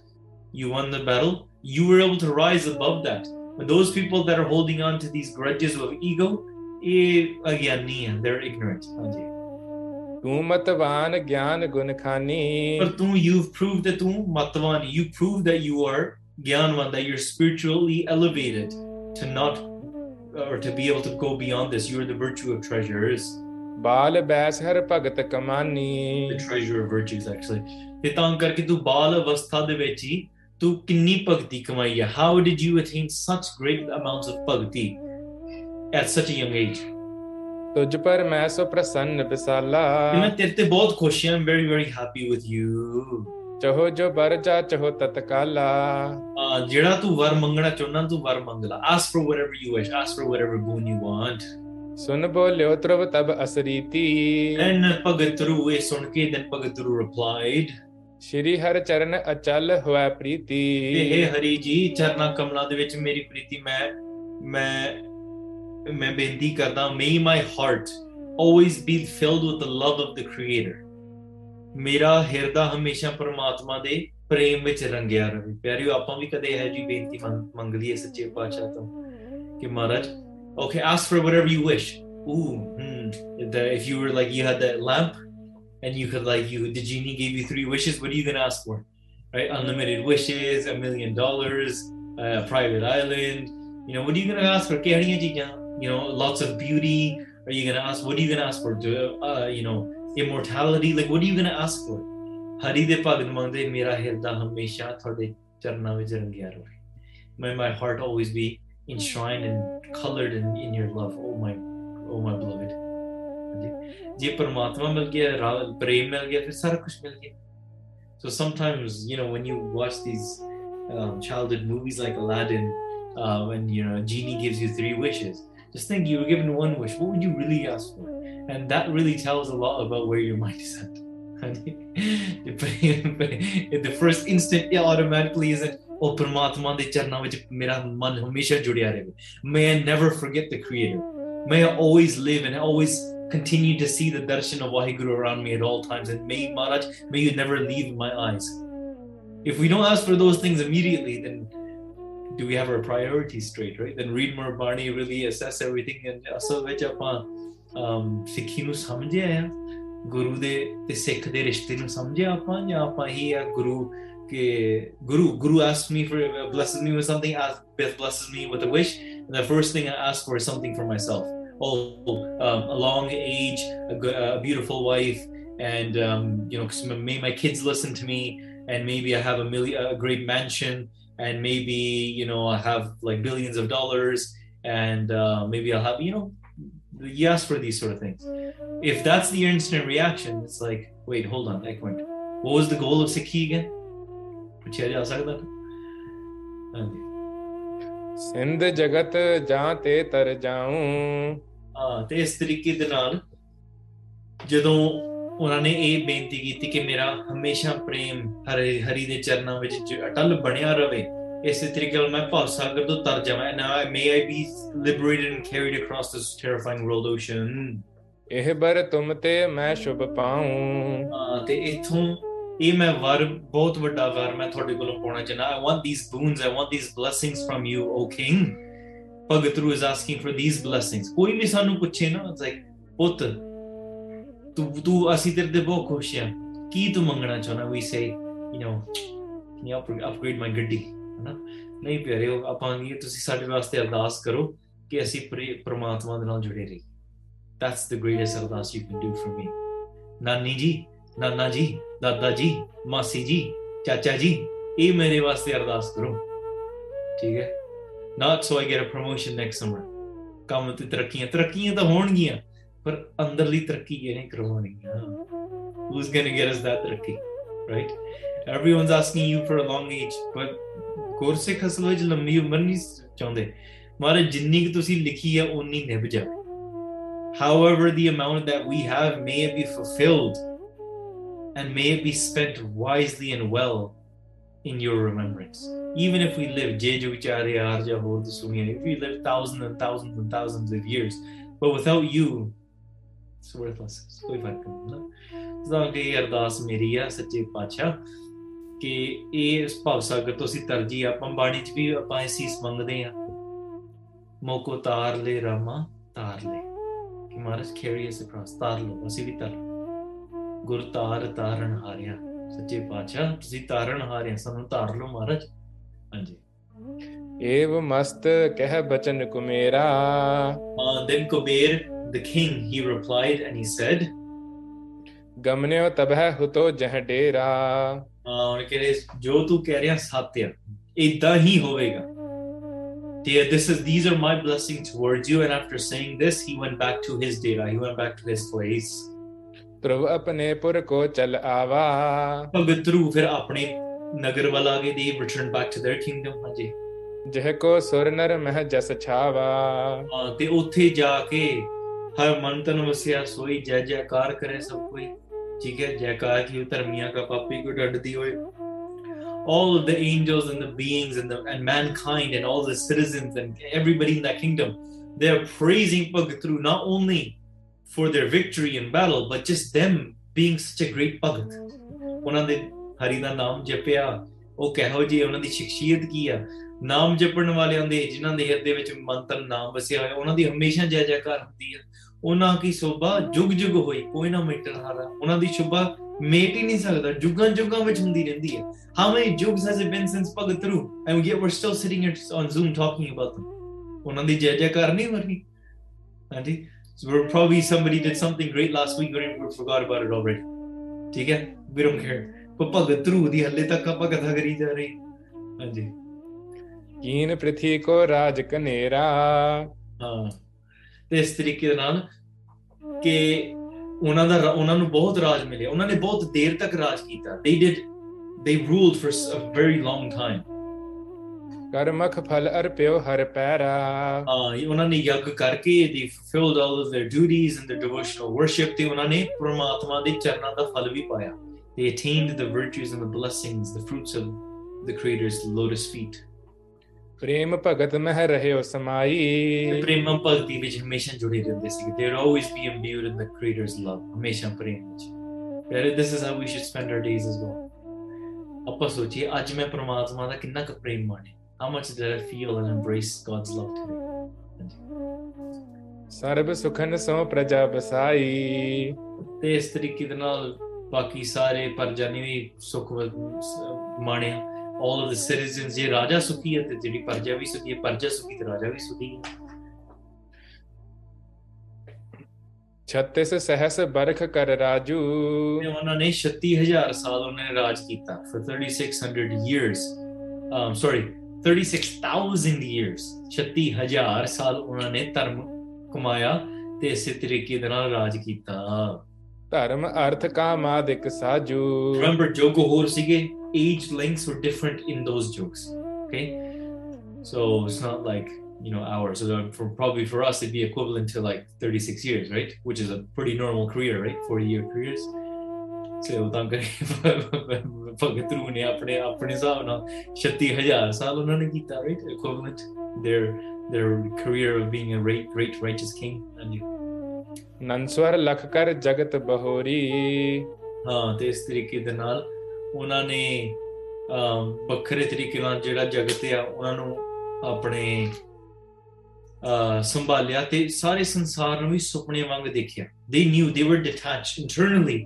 You won the battle. You were able to rise above that. But those people that are holding on to these grudges of ego, they eh, they're ignorant. you you've proved that you that you are ज्ञानवान that you're spiritually elevated to not or to be able to go beyond this. You are the virtue of treasures. the treasure of virtues actually ਤੇ ਤਾਂ ਕਰਕੇ ਤੂੰ ਬਾਲ ਅਵਸਥਾ ਦੇ ਵਿੱਚ ਹੀ ਤੂੰ ਕਿੰਨੀ ਭਗਤੀ how did you attain such great amounts of bhakti at such a young age ਤੁਝ ਪਰ ਮੈਂ ਸੋ ਪ੍ਰਸੰਨ ਬਿਸਾਲਾ ਹਾਂ I'm very very happy with you ਚਹੋ ਜੋ ਵਰ ਜਾ ਚਹੋ ਤਤਕਾਲਾ ਜਿਹੜਾ ਤੂੰ ਵਰ ਮੰਗਣਾ ਚਾਹੁੰਦਾ ਤੂੰ ਵਰ ਮੰਗ ਲੈ ਆਸ for whatever you wish ask for whatever boon you want ਸੁਨ ਬੋਲਿਓ ਤਰਵ ਤਬ ਅਸਰੀਤੀ ਐਨ ਭਗਤ ਰੂ ਇਹ ਸੁਣ ਕੇ ਦਨ ਭਗਤ ਰੂ ਰਿਪਲਾਈਡ ਸ਼੍ਰੀ ਹਰ ਚਰਨ ਅਚਲ ਹੋਇ ਪ੍ਰੀਤੀ ਇਹ ਹਰੀ ਜੀ ਚਰਨਾ ਕਮਲਾ ਦੇ ਵਿੱਚ ਮੇਰੀ ਪ੍ਰੀਤੀ ਮੈਂ ਮੈਂ ਮੈਂ ਬੇਨਤੀ ਕਰਦਾ may my heart always be filled with the love of the creator ਮੇਰਾ ਹਿਰਦਾ ਹਮੇਸ਼ਾ ਪਰਮਾਤਮਾ ਦੇ ਪ੍ਰੇਮ ਵਿੱਚ ਰੰਗਿਆ ਰਹੇ ਪਿਆਰਿਓ ਆਪਾਂ ਵੀ ਕਦੇ ਇਹ ਜੀ ਬੇਨਤੀ ਮੰਗ ਲਈਏ ਸੱਚੇ ਪਾਤਸ਼ਾਹ ਤੋਂ ਕਿ okay ask for whatever you wish ooh hmm, if you were like you had that lamp and you could like you the genie gave you three wishes what are you going to ask for right unlimited wishes a million dollars a private island you know what are you going to ask for you know lots of beauty are you going to ask what are you going to ask for uh, you know Immortality, like what are you gonna ask for? ਹਰੀ ਦੇ ਭਗਤ ਮੰਗਦੇ ਮੇਰਾ ਹਿਰਦਾ ਹਮੇਸ਼ਾ ਤੁਹਾਡੇ ਚਰਨਾਂ ਵਿੱਚ ਰੰਗਿਆ ਰਹੇ may my heart always be enshrined and colored in, in your love oh my oh my beloved ਜੇ ਪਰਮਾਤਮਾ ਮਿਲ ਗਿਆ ਪ੍ਰੇਮ ਮਿਲ ਗਿਆ ਫਿਰ ਸਾਰਾ ਕੁਝ ਮਿਲ ਗਿਆ so sometimes you know when you watch these um, childhood movies like aladdin uh, when you know genie gives you three wishes just think you were given one wish. What would you really ask for? And that really tells a lot about where your mind is at. <laughs> the first instant it automatically is an ਉਹ ਪਰਮਾਤਮਾ ਦੇ ਚਰਨਾਂ ਵਿੱਚ ਮੇਰਾ may i never forget the creator may i always live and always continue to see the darshan of waheguru around me at all times and may maharaj may you never leave my eyes if we don't ask for those things immediately then do we have our priorities straight, right? Then read more Barney, really assess everything. And ਅਸਲ ਵਿੱਚ ਆਪਾਂ ਸਿੱਖੀ ਨੂੰ Guru de the ਦੇ de ਸਿੱਖ ਦੇ ਰਿਸ਼ਤੇ ਨੂੰ ਸਮਝਿਆ ਆਪਾਂ ਜਾਂ Guru he Guru Guru me for blesses me with something Ask Beth blesses me with a wish and the first thing I ask for is something for myself oh um, a long age a, good, a beautiful wife and um, you know may my kids listen to me and maybe I have a million a great mansion and maybe you know I have like billions of dollars, and uh, maybe I'll have you know yes for these sort of things. If that's the instant reaction, it's like wait, hold on, Equant. What was the goal of Saki again? Sindh ਜਗਤ ਜਾਂ ਤੇ ਤਰ ਜਾਉਂ ਹਾਂ ਤੇ ਇਸ ਤਰੀਕੇ ਦੇ ਨਾਲ ਜਦੋਂ ਉਹਨਾਂ ਨੇ ਇਹ ਬੇਨਤੀ ਕੀਤੀ ਕਿ ਮੇਰਾ ਹਮੇਸ਼ਾ ਪ੍ਰੇਮ ਹਰੀ ਹਰੀ ਦੇ ਚਰਨਾਂ ਵਿੱਚ ਅਟਲ ਬਣਿਆ ਰਵੇ ਇਸੇ ਤਰੀਕੇ ਨਾਲ ਮੈਂ ਭਾਵ ਸਾਗਰ ਤੋਂ ਤਰ ਜਾਵਾਂ ਨਾ may I be liberated and carried across this terrifying world ocean ਇਹ ਬਰ ਤੁਮ ਤੇ ਮੈਂ ਸ਼ੁਭ ਪਾਉਂ ਤੇ ਇਥੋਂ ਇਹ ਮੈਂ ਵਰ ਬਹੁਤ ਵੱਡਾ ਵਰ ਮੈਂ ਤੁਹਾਡੇ ਕੋਲੋਂ ਪਾਉਣਾ ਚਾਹਨਾ I want these boons I want these blessings from you O king ਪਗਤਰੂ is asking for these blessings ਕੋਈ ਵੀ ਸਾਨੂੰ ਪੁੱਛੇ ਨਾ ਇਟਸ ਲਾਈਕ ਪੁੱਤ ਤੂੰ ਤੂੰ ਅਸੀਂ ਤੇਰੇ ਤੇ ਬਹੁਤ ਖੁਸ਼ ਆ ਕੀ ਤੂੰ ਮੰਗਣਾ ਚਾਹਣਾ we say you know can you upgrade my ਗੱਡੀ ਹਨਾ ਨਹੀਂ ਪਿਆਰੇ ਉਹ ਆਪਾਂ ਇਹ ਤੁਸੀਂ ਸਾਡੇ ਵਾਸਤੇ ਅਰਦਾਸ ਕਰੋ ਕਿ ਅਸੀਂ ਪ੍ਰਮਾਤਮਾ ਦੇ ਨਾਲ ਜੁੜੇ ਰਹੀਏ that's the greatest ardas you can do for me ਨਾਨੀ ਜੀ ਨਾਨਾ ਜੀ ਦਾਦਾ ਜੀ ਮਾਸੀ ਜੀ ਚਾਚਾ ਜੀ ਇਹ ਮੇਰੇ ਵਾਸਤੇ ਅਰਦਾਸ ਕਰੋ ਠੀਕ ਹੈ not so I get a promotion next summer ਕੰਮ ਤੇ ਤਰੱਕੀਆਂ ਤਰੱਕੀਆਂ ਤਾਂ ਹੋਣਗੀਆਂ But ਅੰਦਰਲੀ ਤਰੱਕੀ ਇਹਨੇ ਕਰਵਾਉਣੀ who's going to get us that ਤਰੱਕੀ right everyone's asking you for a long age but ਕੋਰਸੇ ਖਸਲ ਵਿੱਚ ਲੰਮੀ ਉਮਰ ਨਹੀਂ ਚਾਹੁੰਦੇ ਮਾਰੇ ਜਿੰਨੀ ਕਿ ਤੁਸੀਂ ਲਿਖੀ ਹੈ ਉਨੀ ਨਿਭ however the amount that we have may be fulfilled and may it be spent wisely and well in your remembrance even if we live if we live thousands and thousands and thousands of years but without you ਸਵੇਰ ਫਸ ਕੋਈ ਫਰਕ ਨਹੀਂ ਨਾ ਜਦੋਂ ਕਿ ਅਰਦਾਸ ਮੇਰੀ ਆ ਸੱਚੇ ਪਾਤਸ਼ਾਹ ਕਿ ਇਹ ਇਸ ਭਵ ਸਾਗਰ ਤੋਂ ਅਸੀਂ ਤਰਜੀ ਆਪਾਂ ਬਾਣੀ ਚ ਵੀ ਆਪਾਂ ਇਸ ਸੰਗਦੇ ਆ ਮੋਕੋ ਤਾਰ ਲੈ ਰਾਮਾ ਤਾਰ ਲੈ ਕਿ ਮਹਾਰਾਜ ਕੈਰੀਅਸ ਇਸ ਅਕ੍ਰੋਸ ਤਾਰ ਲੋ ਅਸੀਂ ਵੀ ਤਾਰ ਗੁਰ ਤਾਰ ਤਾਰਨ ਹਾਰਿਆ ਸੱਚੇ ਪਾਤਸ਼ਾਹ ਤੁਸੀਂ ਤਾਰਨ ਹਾਰਿਆ ਸਾਨੂੰ ਤਾਰ ਲੋ ਮਹਾਰਾਜ ਹਾਂਜੀ ਏਵ ਮਸਤ ਕਹਿ ਬਚਨ ਕੁਮੇਰਾ ਹਾਂ ਦਿਨ Kuber The king, he replied, and he said, Gamneo ਤਬਹਿ huto ਜਹ ਡੇਰਾ ਹਾਂ ਉਹਨੇ ਕਹਿੰਦੇ ਜੋ ਤੂੰ ਕਹਿ ਰਿਹਾ ਸੱਚ ਆ ਇਦਾਂ ਹੀ Dear, this is these are my blessings towards you. And after saying this, he went back to his dera. He went back to his place. ਪ੍ਰਭ ਆਪਣੇ ਪੁਰ ਕੋ ਚਲ ਆਵਾ ਭਗਤ ਰੂ ਫਿਰ ਆਪਣੇ ਨਗਰ ਵੱਲ ਆ ਗਏ they return back to their kingdom ਹਾਂਜੀ ਜਹ ਕੋ ਸੁਰ ਨਰ ਮਹ ਜਸ ਛਾਵਾ ਹਰ ਮਨ ਤਨ ਵਸਿਆ ਸੋਈ ਜੈ ਜੈਕਾਰ ਕਰੇ ਸਭ ਕੋਈ ਠੀਕ ਹੈ ਜੈਕਾਰ ਕੀ ਉਤਰਮੀਆਂ ਦਾ ਪਾਪੀ ਕੋ ਡੱਡਦੀ ਹੋਏ all of the angels and the beings and the and mankind and all the citizens and everybody in that kingdom they are praising through not only for their victory in battle but just them being such a great Pagat ਉਹਨਾਂ ਦੇ ਹਰੀ ਦਾ ਨਾਮ ਜਪਿਆ ਉਹ ਕਹੋ ਜੀ ਉਹਨਾਂ ਦੀ ਸ਼ਖਸੀਅਤ ਕੀ ਆ ਨਾਮ ਜਪਣ ਵਾਲਿਆਂ ਦੇ ਜਿਨ੍ਹਾਂ ਦੇ ਹਿਰਦੇ ਵਿੱਚ ਮੰਤਨ ਨਾਮ ਵਸਿਆ ਹੋਇਆ ਉਹਨਾਂ ਦੀ ਹਮੇਸ਼ਾ ਜੈ ਜੈਕਾਰ ਹੁੰਦੀ ਆ ਉਹਨਾਂ ਕੀ ਸ਼ੋਭਾ ਜੁਗ ਜੁਗ ਹੋਈ ਕੋਈ ਨਾ ਮਿਟਣ ਵਾਲਾ ਉਹਨਾਂ ਦੀ ਸ਼ੋਭਾ ਮੇਟ ਹੀ ਨਹੀਂ ਸਕਦਾ ਜੁਗਾਂ ਜੁਗਾਂ ਵਿੱਚ ਹੁੰਦੀ ਰਹਿੰਦੀ ਹੈ ਹਮੇ ਜੁਗ ਸੈਸ ਬਿਨ ਸਿੰਸ ਪਗ through I we are still sitting it on Zoom talking about them ਉਹਨਾਂ ਦੀ ਜੈ ਜੈਕਾਰ ਨਹੀਂ ਵਰਨੀ ਹਾਂਜੀ so we probably somebody did something great last week great we forgot about it already ਠੀਕ ਹੈ ਵੀ ਡੋਨਟ ਕੇਅਰ ਕੋ ਪਗ ਥਰੂ ਦੀ ਹੱਲੇ ਤੱਕ ਆਪਾਂ ਕਥਾ ਕਰੀ ਜਾ ਰਹੀ ਹਾਂਜੀ ਕੀਨ ਪ੍ਰਥੀ ਕੋ ਰਾਜ ਕਨੇਰਾ ਹਾਂ ਤੇ ਇਸ ਤਰੀਕੇ ਦੇ ਨਾਲ ਕਿ ਉਹਨਾਂ ਦਾ ਉਹਨਾਂ ਨੂੰ ਬਹੁਤ ਰਾਜ ਉਹਨਾਂ ਨੇ ਬਹੁਤ ਦੇਰ ਤੱਕ ਰਾਜ ਕੀਤਾ they did they ruled for a very long time ਕਰਮਖ ਫਲ ਅਰਪਿਓ ਹਰ ਪੈਰਾ ਹਾਂ ਉਹਨਾਂ ਨੇ ਯੱਗ ਕਰਕੇ they fulfilled all of their duties and their devotional worship ਤੇ ਉਹਨਾਂ ਨੇ ਪ੍ਰਮਾਤਮਾ ਦੇ ਚਰਨਾਂ ਦਾ ਫਲ ਵੀ ਪਾਇਆ they attained the virtues and the blessings the fruits of the creator's lotus feet ਪ੍ਰੇਮ ਭਗਤ ਮਹਿ ਰਹਿਓ ਸਮਾਈ ਪ੍ਰੇਮ ਭਗਤੀ ਵਿੱਚ ਹਮੇਸ਼ਾ ਜੁੜੇ ਰਹਿੰਦੇ ਸੀ they are always be imbued in the creator's love ਹਮੇਸ਼ਾ ਪ੍ਰੇਮ ਵਿੱਚ ਫਿਰ this is how we should spend our days as well ਆਪਾਂ ਸੋਚੀਏ ਅੱਜ ਮੈਂ ਪਰਮਾਤਮਾ ਦਾ ਕਿੰਨਾ ਕੁ ਪ੍ਰੇਮ ਮਾਣੇ how much did I feel and embrace God's love today ਸਰਬ ਸੁਖਨ ਸੋ ਪ੍ਰਜਾ ਬਸਾਈ ਤੇ ਇਸ ਤਰੀਕੇ ਦੇ ਨਾਲ ਬਾਕੀ ਸਾਰੇ ਪਰਜਾਨੀ ਵੀ ਸੁਖ ਮਾਣਿਆ ਆਲ ਆਫ ਦ ਸਿਟੀਜ਼ਨਸ ਇਹ ਰਾਜਾ ਸੁਖੀ ਹੈ ਤੇ ਜਿਹੜੀ ਪਰਜਾ ਵੀ ਸੁਖੀ ਹੈ ਪਰਜਾ ਸੁਖੀ ਤੇ ਰਾਜਾ ਵੀ ਸੁਖੀ ਹੈ ਛੱਤੇ ਸੇ ਸਹਸ ਬਰਖ ਕਰ ਰਾਜੂ ਉਹਨਾਂ ਨੇ 36000 ਸਾਲ ਉਹਨੇ ਰਾਜ ਕੀਤਾ 3600 years um sorry 36000 years 36000 ਸਾਲ ਉਹਨਾਂ ਨੇ ਧਰਮ ਕਮਾਇਆ ਤੇ ਇਸੇ ਤਰੀਕੇ ਨਾਲ ਰਾਜ ਕੀਤਾ ਧਰਮ ਅਰਥ ਕਾਮ ਆਦਿਕ ਸਾਜੂ remember ਜੋਗੋ ਹੋਰ age links were different in those jokes okay so it's not like you know hours so for probably for us it'd be equivalent to like 36 years right which is a pretty normal career right 40 year careers so ਤਾਂ ਕਰੇ <laughs> ਭਗਤ ਰੂ ਨੇ ਆਪਣੇ ਆਪਣੇ ਹਿਸਾਬ ਨਾਲ 36000 ਸਾਲ ਉਹਨਾਂ ਨੇ ਕੀਤਾ equivalent their their career of being a great great righteous king ਨੰਸਵਰ ਲਖ ਕਰ ਜਗਤ ਬਹੋਰੀ ਹਾਂ ਤੇ ਇਸ ਤਰੀਕੇ ਦੇ ਨਾਲ ਉਹਨਾਂ ਨੇ ਬੱਖਰੇ ਤਰੀਕੇ ਨਾਲ ਜਿਹੜਾ ਜਗਤ ਆ ਉਹਨਾਂ ਨੂੰ ਆਪਣੇ ਸੰਭਾਲਿਆ ਤੇ ਸਾਰੇ ਸੰਸਾਰ ਨੂੰ ਵੀ ਸੁਪਨੇ ਵਾਂਗ ਦੇਖਿਆ ਦੇ ਨਿਊ ਦੇ ਵਰ detach internally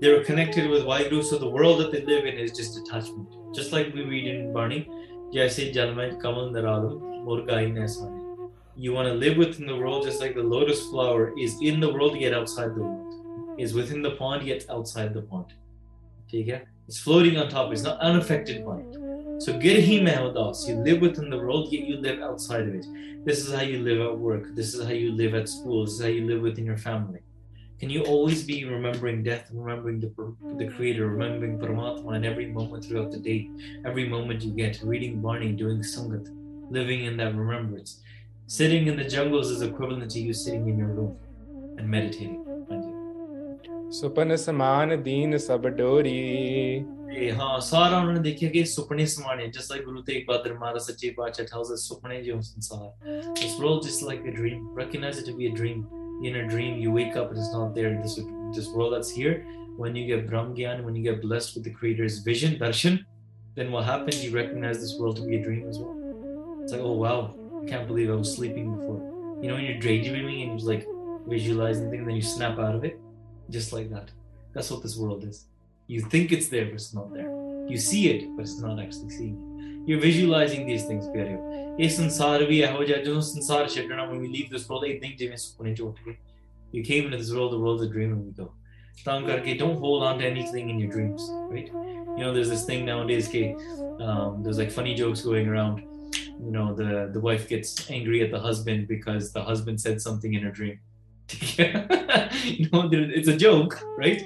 they were connected with wide ਗਰੂ of the world that they live in is just detachment just like we read in Bani ਜੈਸੇ ਜਲਮੈਂ ਕਮਲ ਨਰਾਲੂ ਮੁਰਗਾਈ ਨੈਸਾ You want to live within the world just like the lotus flower is in the world yet outside the world, is within the pond yet outside the pond. ठीक it? It's floating on top, it's not unaffected by it. So get he Mehmadas, you live within the world, yet you live outside of it. This is how you live at work, this is how you live at school, this is how you live within your family. Can you always be remembering death, remembering the, the Creator, remembering Paramatma in every moment throughout the day, every moment you get, reading Barney, doing Sangat, living in that remembrance? Sitting in the jungles is equivalent to you sitting in your room and meditating. ਸੁਪਨ ਸਮਾਨ ਦੀਨ ਸਭ ਡੋਰੀ ਇਹ ਹਾਂ ਸਾਰਾ ਉਹਨਾਂ ਨੇ ਦੇਖਿਆ just like ਸਮਾਨ ਹੈ ਜਿਸ ਲਾਈਕ ਗੁਰੂ ਤੇਗ ਬਹਾਦਰ ਮਹਾਰਾਜ ਸੱਚੇ ਪਾਤਸ਼ਾਹ ਟੈਲਸ ਅਸ ਸੁਪਨੇ ਜੋ ਸੰਸਾਰ ਇਸ world just like a dream recognise it to be in a dream you wake up and it's not there this this world that's here when you get brahm when you get blessed with the creator's vision darshan then what happens you recognize this world to be a dream as well it's like oh wow can't believe I was sleeping before. You know, when you're daydreaming and you're like visualizing things, then you snap out of it, just like that. That's what this world is. You think it's there, but it's not there. You see it, but it's not actually seeing it. You're visualizing these things, period. ਇਹ ਸੰਸਾਰ ਵੀ ਇਹੋ ਜਿਹਾ ਜਦੋਂ ਸੰਸਾਰ ਛੱਡਣਾ when we leave this world ਇਹ ਨਹੀਂ ਜਿਵੇਂ ਸੁਪਨੇ ਚ ਉੱਠ ਕੇ you came into this world the world's a dream and we go ਤਾਂ ਕਰਕੇ don't hold on to anything in your dreams right you know there's this thing nowadays ke um, there's like funny jokes going around you know the the wife gets angry at the husband because the husband said something in her dream <laughs> you know it's a joke right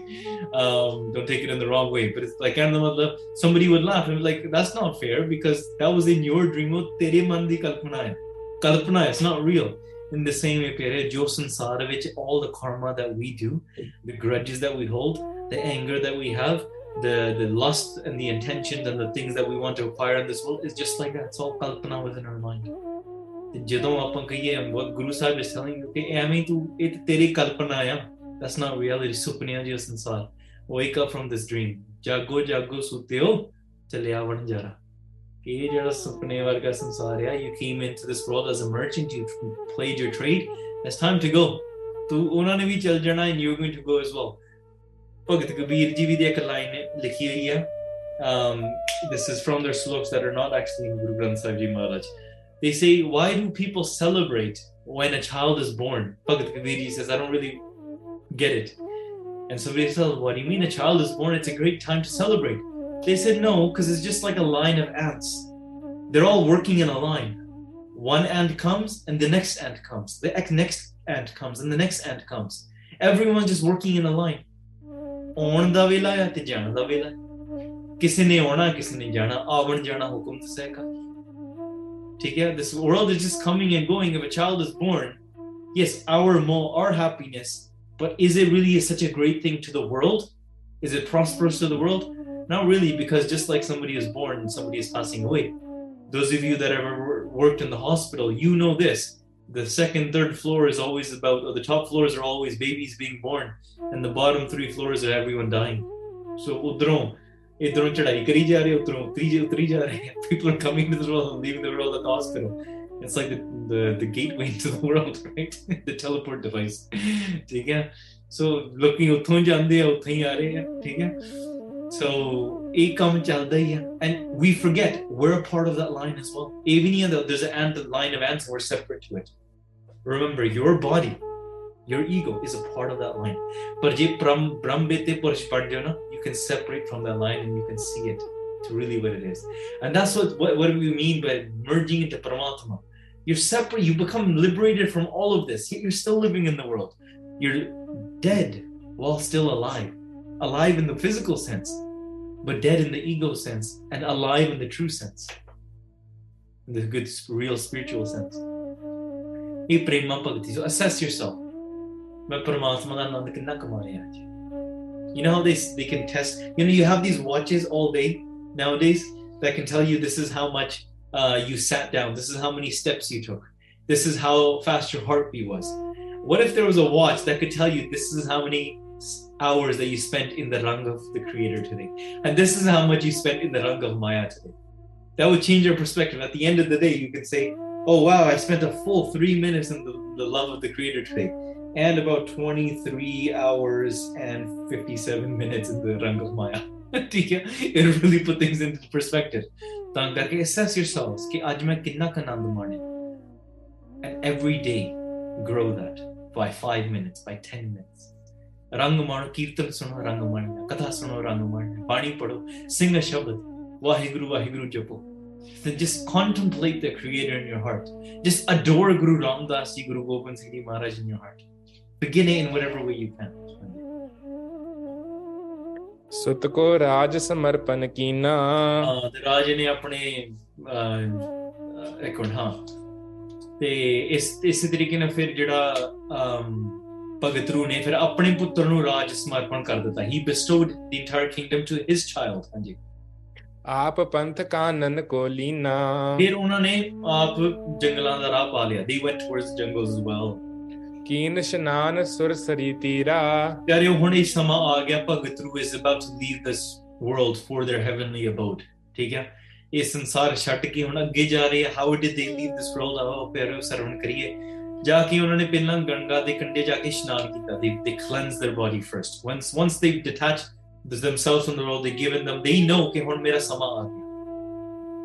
um, don't take it in the wrong way but it's like somebody would laugh and be like that's not fair because that was in your dream oh, tere mandi kalpana kalpana it's not real in the same way pere jo sansara all the karma that we do the grudges that we hold the anger that we have the the lust and the intentions and the things that we want to acquire in this world is just like that. It's all kalpana within our mind. ਜਦੋਂ ਆਪਾਂ ਕਹੀਏ what Guru Sahib is telling you ਕਿ ਐਵੇਂ ਤੂੰ ਇਹ ਤੇਰੀ ਕਲਪਨਾ ਆ that's not reality ਸੁਪਨਿਆਂ ਜਿਹਾ ਸੰਸਾਰ wake up from this dream ਜਾਗੋ ਜਾਗੋ ਸੁਤਿਓ ਚਲਿਆ ਵਣ ਜਾਰਾ ਕਿ ਇਹ ਜਿਹੜਾ ਸੁਪਨੇ ਵਰਗਾ ਸੰਸਾਰ you came into this world as a merchant you played your trade it's time to go ਤੂੰ ਉਹਨਾਂ ਨੇ ਵੀ ਚੱਲ and you're going to go as well Bhagat Kabir ji ਵੀ ਦੀ ਇੱਕ ਲਾਈਨ ਲਿਖੀ ਹੋਈ ਹੈ um this is from their sloks that are not actually in Guru Granth Sahib Ji Maharaj they say why do people celebrate when a child is born Bhagat Kabir Ji says I don't really get it and somebody says what do you mean a child is born it's a great time to celebrate they said no, because it's just like a line of ants. They're all working in a line. One ant comes, and the next ant comes. The next ant comes, and the next ant comes. Everyone's just working in a line. ਆਉਣ ਦਾ ਵੇਲਾ ਹੈ ਤੇ ਜਾਣ ਦਾ ਵੇਲਾ ਹੈ ਕਿਸੇ ਨੇ ਆਉਣਾ ਕਿਸੇ ਨੇ ਜਾਣਾ ਆਵਣ ਜਾਣਾ ਹੁਕਮ ਤਸੇ ਕਾ ਠੀਕ ਹੈ this world is just coming and going if a child is born yes our more our happiness but is it really such a great thing to the world is it prosperous to the world not really because just like somebody is born and somebody is passing away those of you that ever worked in the hospital you know this the second, third floor is always about, or the top floors are always babies being born, and the bottom three floors are everyone dying. So, udron, idron chadai, kari ja rahe utron, utri ja, utri <laughs> People are coming to the world and leaving the world at the hospital. It's like the, the, the gateway to the world, <laughs> right? the teleport device. ठीक <laughs> So, looking ਉੱਥੋਂ ਜਾਂਦੇ ਆ ਉੱਥੇ ਹੀ ਆ ਰਹੇ So, ਇਹ ਕੰਮ ਚੱਲਦਾ ਹੀ and we forget we're a part of that line as well Even though there's an ant line of ants we're separate to it Remember, your body, your ego is a part of that line. But you can separate from that line and you can see it to really what it is. And that's what, what, what we mean by merging into Paramatma. You're separate, you become liberated from all of this, yet you're still living in the world. You're dead while still alive, alive in the physical sense, but dead in the ego sense, and alive in the true sense, in the good, real spiritual sense. So assess yourself. मैं परमात्मा का आनंद कितना कमा रहे हैं आज You know how they they can test. You know you have these watches all day nowadays that can tell you this is how much uh, you sat down. This is how many steps you took. This is how fast your heartbeat was. What if there was a watch that could tell you this is how many hours that you spent in the rang of the creator today and this is how much you spent in the rang of maya today that would change your perspective at the end of the day you can say oh wow, I spent a full three minutes in the, the love of the creator today and about 23 hours and 57 minutes in the Rang of Maya. <laughs> it really put things into perspective. Tang assess yourselves ki aaj main kinna ka naam And every day grow that by 5 minutes, by 10 minutes. रंग मानो कीर्तन सुनो रंग मन कथा सुनो रंग मन बाणी पढ़ो सिंह शब्द Waheguru Waheguru So just contemplate the Creator in your heart. Just adore Guru Ramdas Guru Gobind Singh Maharaj in your heart. Begin it in whatever way you can. ਸੁਤ ਕੋ ਰਾਜ ਸਮਰਪਨ ਕੀਨਾ ਰਾਜ ਨੇ ਆਪਣੇ ਰਿਕਾਰਡ ਹਾਂ ਤੇ ਇਸ ਇਸੇ ਤਰੀਕੇ ਨਾਲ ਫਿਰ ਜਿਹੜਾ ਭਗਤ ਰੂ ਨੇ ਫਿਰ ਆਪਣੇ ਪੁੱਤਰ ਨੂੰ ਰਾਜ ਸਮਰਪਣ ਕਰ ਦਿੱਤਾ ਹੀ bestowed the entire kingdom to his child ਹਾਂਜੀ ਆਪ ਪੰਥ ਕਾਨਨ ਕੋ ਲੀਨਾ ਫਿਰ ਉਹਨਾਂ ਨੇ ਆਪ ਜੰਗਲਾਂ ਦਾ ਰਾਹ ਪਾ ਲਿਆ they went towards jungles as well ਕੀਨ ਸ਼ਨਾਨ ਸੁਰ ਸਰੀ ਤੀਰਾ ਇਹ ਹੁਣ ਇਹ ਸਮਾਂ ਆ ਗਿਆ ਭਗਤ ਰੂ is about to leave this world for their heavenly abode ਠੀਕ ਹੈ ਇਹ ਸੰਸਾਰ ਛੱਡ ਕੇ ਹੁਣ ਅੱਗੇ ਜਾ ਰਹੇ how did they leave this world ਆਓ ਪਿਆਰਿਓ ਸਰਵਣ ਕਰੀਏ ਜਾ ਕੇ ਉਹਨਾਂ ਨੇ ਪਹਿਲਾਂ ਗੰਗਾ ਦੇ ਕੰਢੇ ਜਾ ਕੇ ਇਸ਼ਨਾਨ ਕੀਤਾ they they cleanse their body first once once they detached themselves from the world they given them they know ਕਿ ਹੁਣ ਮੇਰਾ ਸਮਾਂ ਆ ਗਿਆ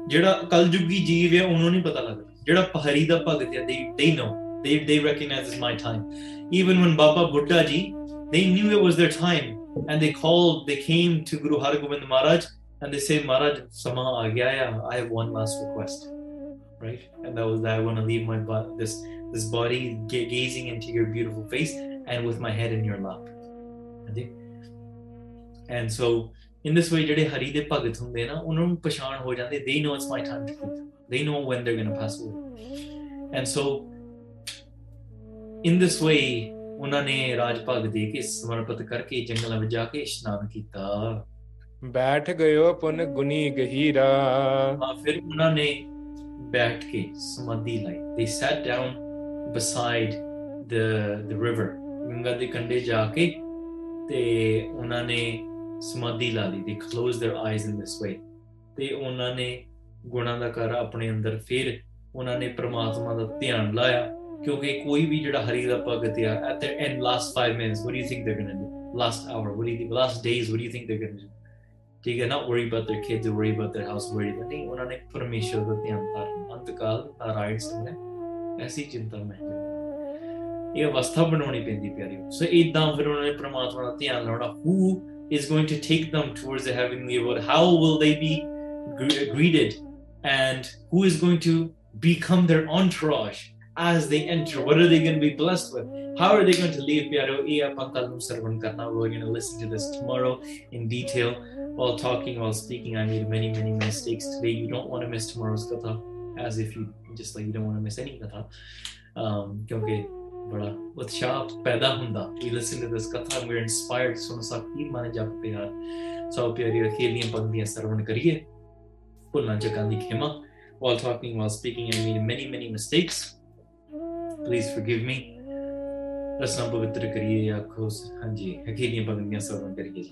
ਜਿਹੜਾ ਕਲਯੁਗੀ ਜੀਵ ਹੈ ਉਹਨੂੰ ਨਹੀਂ ਪਤਾ ਲੱਗਦਾ ਜਿਹੜਾ ਪਹਾੜੀ ਦਾ ਭਗਤ ਹੈ they they know they they recognize my time even when baba buddha ji they knew it was their time and they called they came to guru har gobind maharaj and they say maharaj sama aa gaya i have one last request right and that was that i want to leave my this this body gazing into your beautiful face and with my head in your lap and and so in this way ਜਿਹੜੇ ਹਰੀ ਦੇ ਭਗਤ ਹੁੰਦੇ ਨਾ ਉਹਨਾਂ ਨੂੰ ਪਛਾਣ ਹੋ ਜਾਂਦੀ they know it's my time to they know when they going to pass away and so in this ਵੇ ਉਹਨਾਂ ਨੇ ਰਾਜ ਭਗ ਦੇ ਕੇ ਸਮਰਪਿਤ ਕਰਕੇ ਜੰਗਲਾਂ ਵਿੱਚ ਜਾ ਕੇ ਇਸ਼ਨਾਨ ਕੀਤਾ ਬੈਠ ਗਇਓ ਪੁਨ ਗੁਨੀ ਗਹੀਰਾ ਆ ਫਿਰ ਉਹਨਾਂ ਨੇ ਬੈਠ ਕੇ ਸਮਾਧੀ ਲਈ they sat down beside the the river Ganga ਦੇ ਕੰਢੇ ਜਾ ਕੇ ਤੇ ਉਹਨਾਂ ਨੇ ਸਮਾਧੀ ਲਾ ਲਈ they close their eyes in this way ਤੇ ਉਹਨਾਂ ਨੇ ਗੁਣਾ ਦਾ ਕਰ ਆਪਣੇ ਅੰਦਰ ਫਿਰ ਉਹਨਾਂ ਨੇ ਪ੍ਰਮਾਤਮਾ ਦਾ ਧਿਆਨ ਲਾਇਆ ਕਿਉਂਕਿ ਕੋਈ ਵੀ ਜਿਹੜਾ ਹਰੀ ਦਾ ਭਗਤ ਆ at the end last 5 minutes what do you think they going to do last hour what do you last days what do you think they going to ਠੀਕ ਹੈ ਨਾ worry about their kids worry about their house worry about ਨਹੀਂ ਉਹਨਾਂ ਨੇ ਪਰਮੇਸ਼ਰ ਦਾ ਧਿਆਨ ਧਾਰਨ ਅੰਤਕਾਲ rights ਨੇ ਐਸੀ ਚਿੰਤਾ ਮੈਂ ਇਹ ਅਵਸਥਾ ਬਣਾਉਣੀ ਪੈਂਦੀ ਪਿਆਰੀ ਸੋ ਇਦਾਂ ਫਿਰ ਉਹਨਾਂ ਨੇ ਪ੍ਰਮਾਤਮਾ ਦਾ ਧਿਆਨ ਲਾਉਣਾ ਹੂ is going to take them towards the heavenly world. How will they be gre- greeted? And who is going to become their entourage as they enter? What are they going to be blessed with? How are they going to leave? We're going to listen to this tomorrow in detail while talking, while speaking. I made many, many mistakes today. You don't want to miss tomorrow's katha as if you just like you don't want to miss any katha. Um, okay. ਬੜਾ ਉਤਸ਼ਾਹ ਪੈਦਾ ਹੁੰਦਾ ਵੀ listen to ਦਿਸ ਕਥਾ ਵੀ inspired ਸੋ ਸਾ ਕੀ ਮਨ ਜਪ ਪਿਆ ਸੋ ਪਿਆਰੀ ਅਖੀਲੀ ਪੰਕਤੀਆਂ ਸਰਵਣ ਕਰੀਏ ਭੁੱਲਾਂ ਚੱਕਾਂ ਦੀ ਖਿਮਾ while talking while speaking and made many many mistakes please forgive me ਰਸਨਾ ਪਵਿੱਤਰ ਕਰੀਏ ਆਖੋ ਹਾਂਜੀ ਅਖੀਲੀ ਪੰਕਤੀਆਂ ਸਰਵਣ ਕਰੀਏ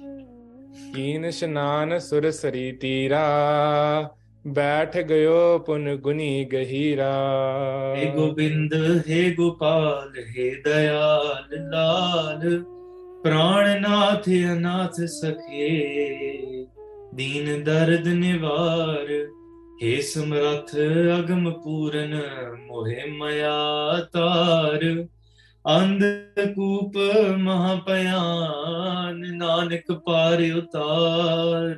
ਕੀਨ ਸ਼ਨਾਨ ਸੁਰ ਸਰੀ ਤੀਰਾ ਬੈਠ ਗਇਓ ਪੁਨ ਗੁਨੀ ਗਹੀਰਾ हे ਗੋਬਿੰਦ हे ਗੋਪਾਲ हे ਦਿਆਲ ਲਾਲ ਪ੍ਰਾਣਨਾਥ ਅਨਾਥ ਸਖੇ ਦੀਨ ਦਰਦ ਨਿਵਾਰ हे ਸਮਰਥ ਅਗਮ ਪੂਰਨ ਮੋਹਿ ਮਯਾ ਤਾਰ ਅੰਧ ਕੂਪ ਮਹਾ ਭਿਆਨ ਨਾਨਕ ਪਾਰ ਉਤਾਰ